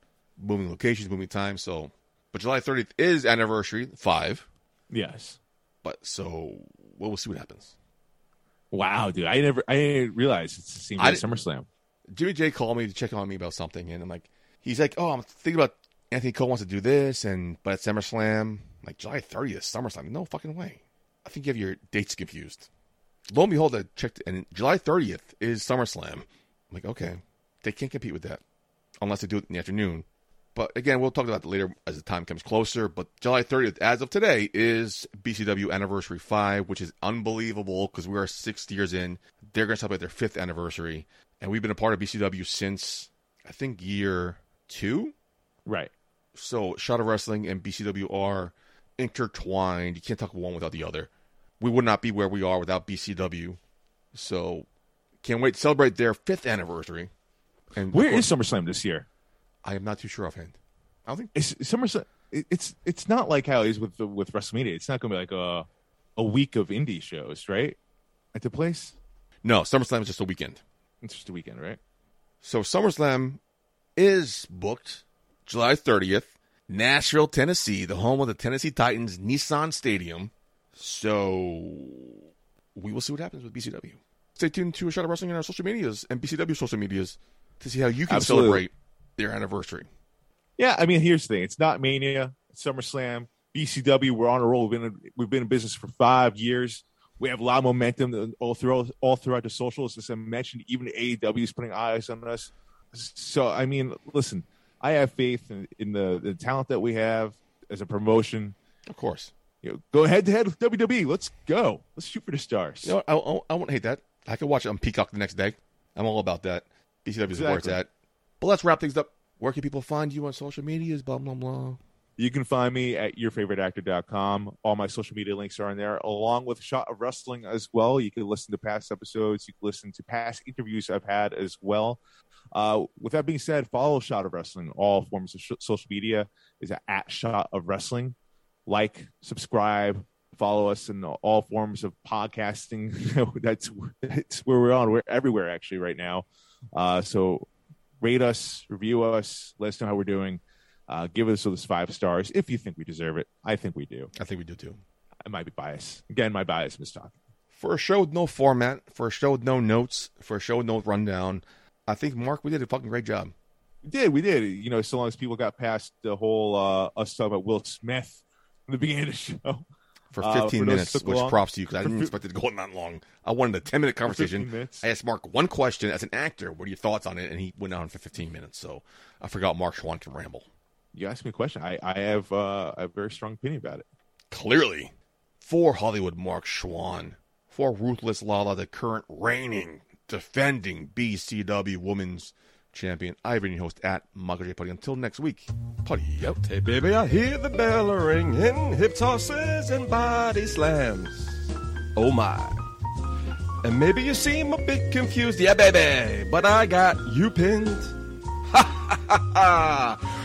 moving locations, moving time. So, but July 30th is anniversary five. Yes. But so well, we'll see what happens. Wow, dude! I never, I didn't realize it's the same day as SummerSlam. Jimmy J called me to check on me about something, and I'm like, he's like, oh, I'm thinking about Anthony Cole wants to do this, and but at SummerSlam, I'm like July 30th, SummerSlam, no fucking way. I think you have your dates confused. Lo and behold, I checked, and July 30th is SummerSlam. I'm like, okay, they can't compete with that unless they do it in the afternoon. But again, we'll talk about that later as the time comes closer. But July 30th, as of today, is BCW Anniversary 5, which is unbelievable because we are six years in. They're going to celebrate their fifth anniversary. And we've been a part of BCW since, I think, year two. Right. So Shot of Wrestling and BCW are intertwined. You can't talk one without the other. We would not be where we are without BCW. So can't wait to celebrate their fifth anniversary. And Where course, is SummerSlam this year? I am not too sure offhand. I don't think Is SummerSlam? it's it's not like how it is with the, with WrestleMania. It's not going to be like a a week of indie shows, right? At the place, No, SummerSlam is just a weekend. it's just a weekend, right? So SummerSlam is booked July 30th, Nashville, Tennessee, the home of the Tennessee Titans Nissan Stadium. So we will see what happens with BCW. Stay tuned to a shot of wrestling in our social medias and BCW social medias to see how you can Absolutely. celebrate their anniversary. Yeah, I mean, here's the thing: it's not Mania, it's SummerSlam, BCW. We're on a roll. We've been in, we've been in business for five years. We have a lot of momentum all throughout all throughout the socials. As I mentioned, even AEW is putting eyes on us. So, I mean, listen, I have faith in, in the the talent that we have as a promotion. Of course. You know, go head to head with WWE. Let's go. Let's shoot for the stars. You know. I, I, I won't hate that. I could watch it on Peacock the next day. I'm all about that. BCW is where it's at. But let's wrap things up. Where can people find you on social medias? Blah, blah, blah. You can find me at yourfavoriteactor.com. All my social media links are on there, along with Shot of Wrestling as well. You can listen to past episodes. You can listen to past interviews I've had as well. Uh, with that being said, follow Shot of Wrestling. All forms of sh- social media is at Shot of Wrestling. Like, subscribe, follow us in all forms of podcasting. that's, that's where we're on. We're everywhere actually right now. Uh, so rate us, review us, let us know how we're doing. Uh, give us those five stars if you think we deserve it. I think we do. I think we do too. I might be biased. Again, my bias is talking. For a show with no format, for a show with no notes, for a show with no rundown, I think, Mark, we did a fucking great job. We did, we did. You know, so long as people got past the whole uh, us talking about Will Smith in the beginning of the show. For Uh, 15 for minutes, which along- props to you because I didn't expect it to go on that long. I wanted a 10 minute conversation. I asked Mark one question as an actor. What are your thoughts on it? And he went on for 15 minutes. So I forgot Mark Schwann can ramble. You asked me a question. I, I have uh, a very strong opinion about it. Clearly, for Hollywood Mark Schwann, for Ruthless Lala, the current reigning, defending BCW Women's Champion, I've been your host at Michael J. Putty. Until next week, Putty out. Hey baby, I hear the bell ringing, hip tosses and body slams. Oh my. And maybe you seem a bit confused, yeah baby, but I got you pinned. Ha ha ha ha.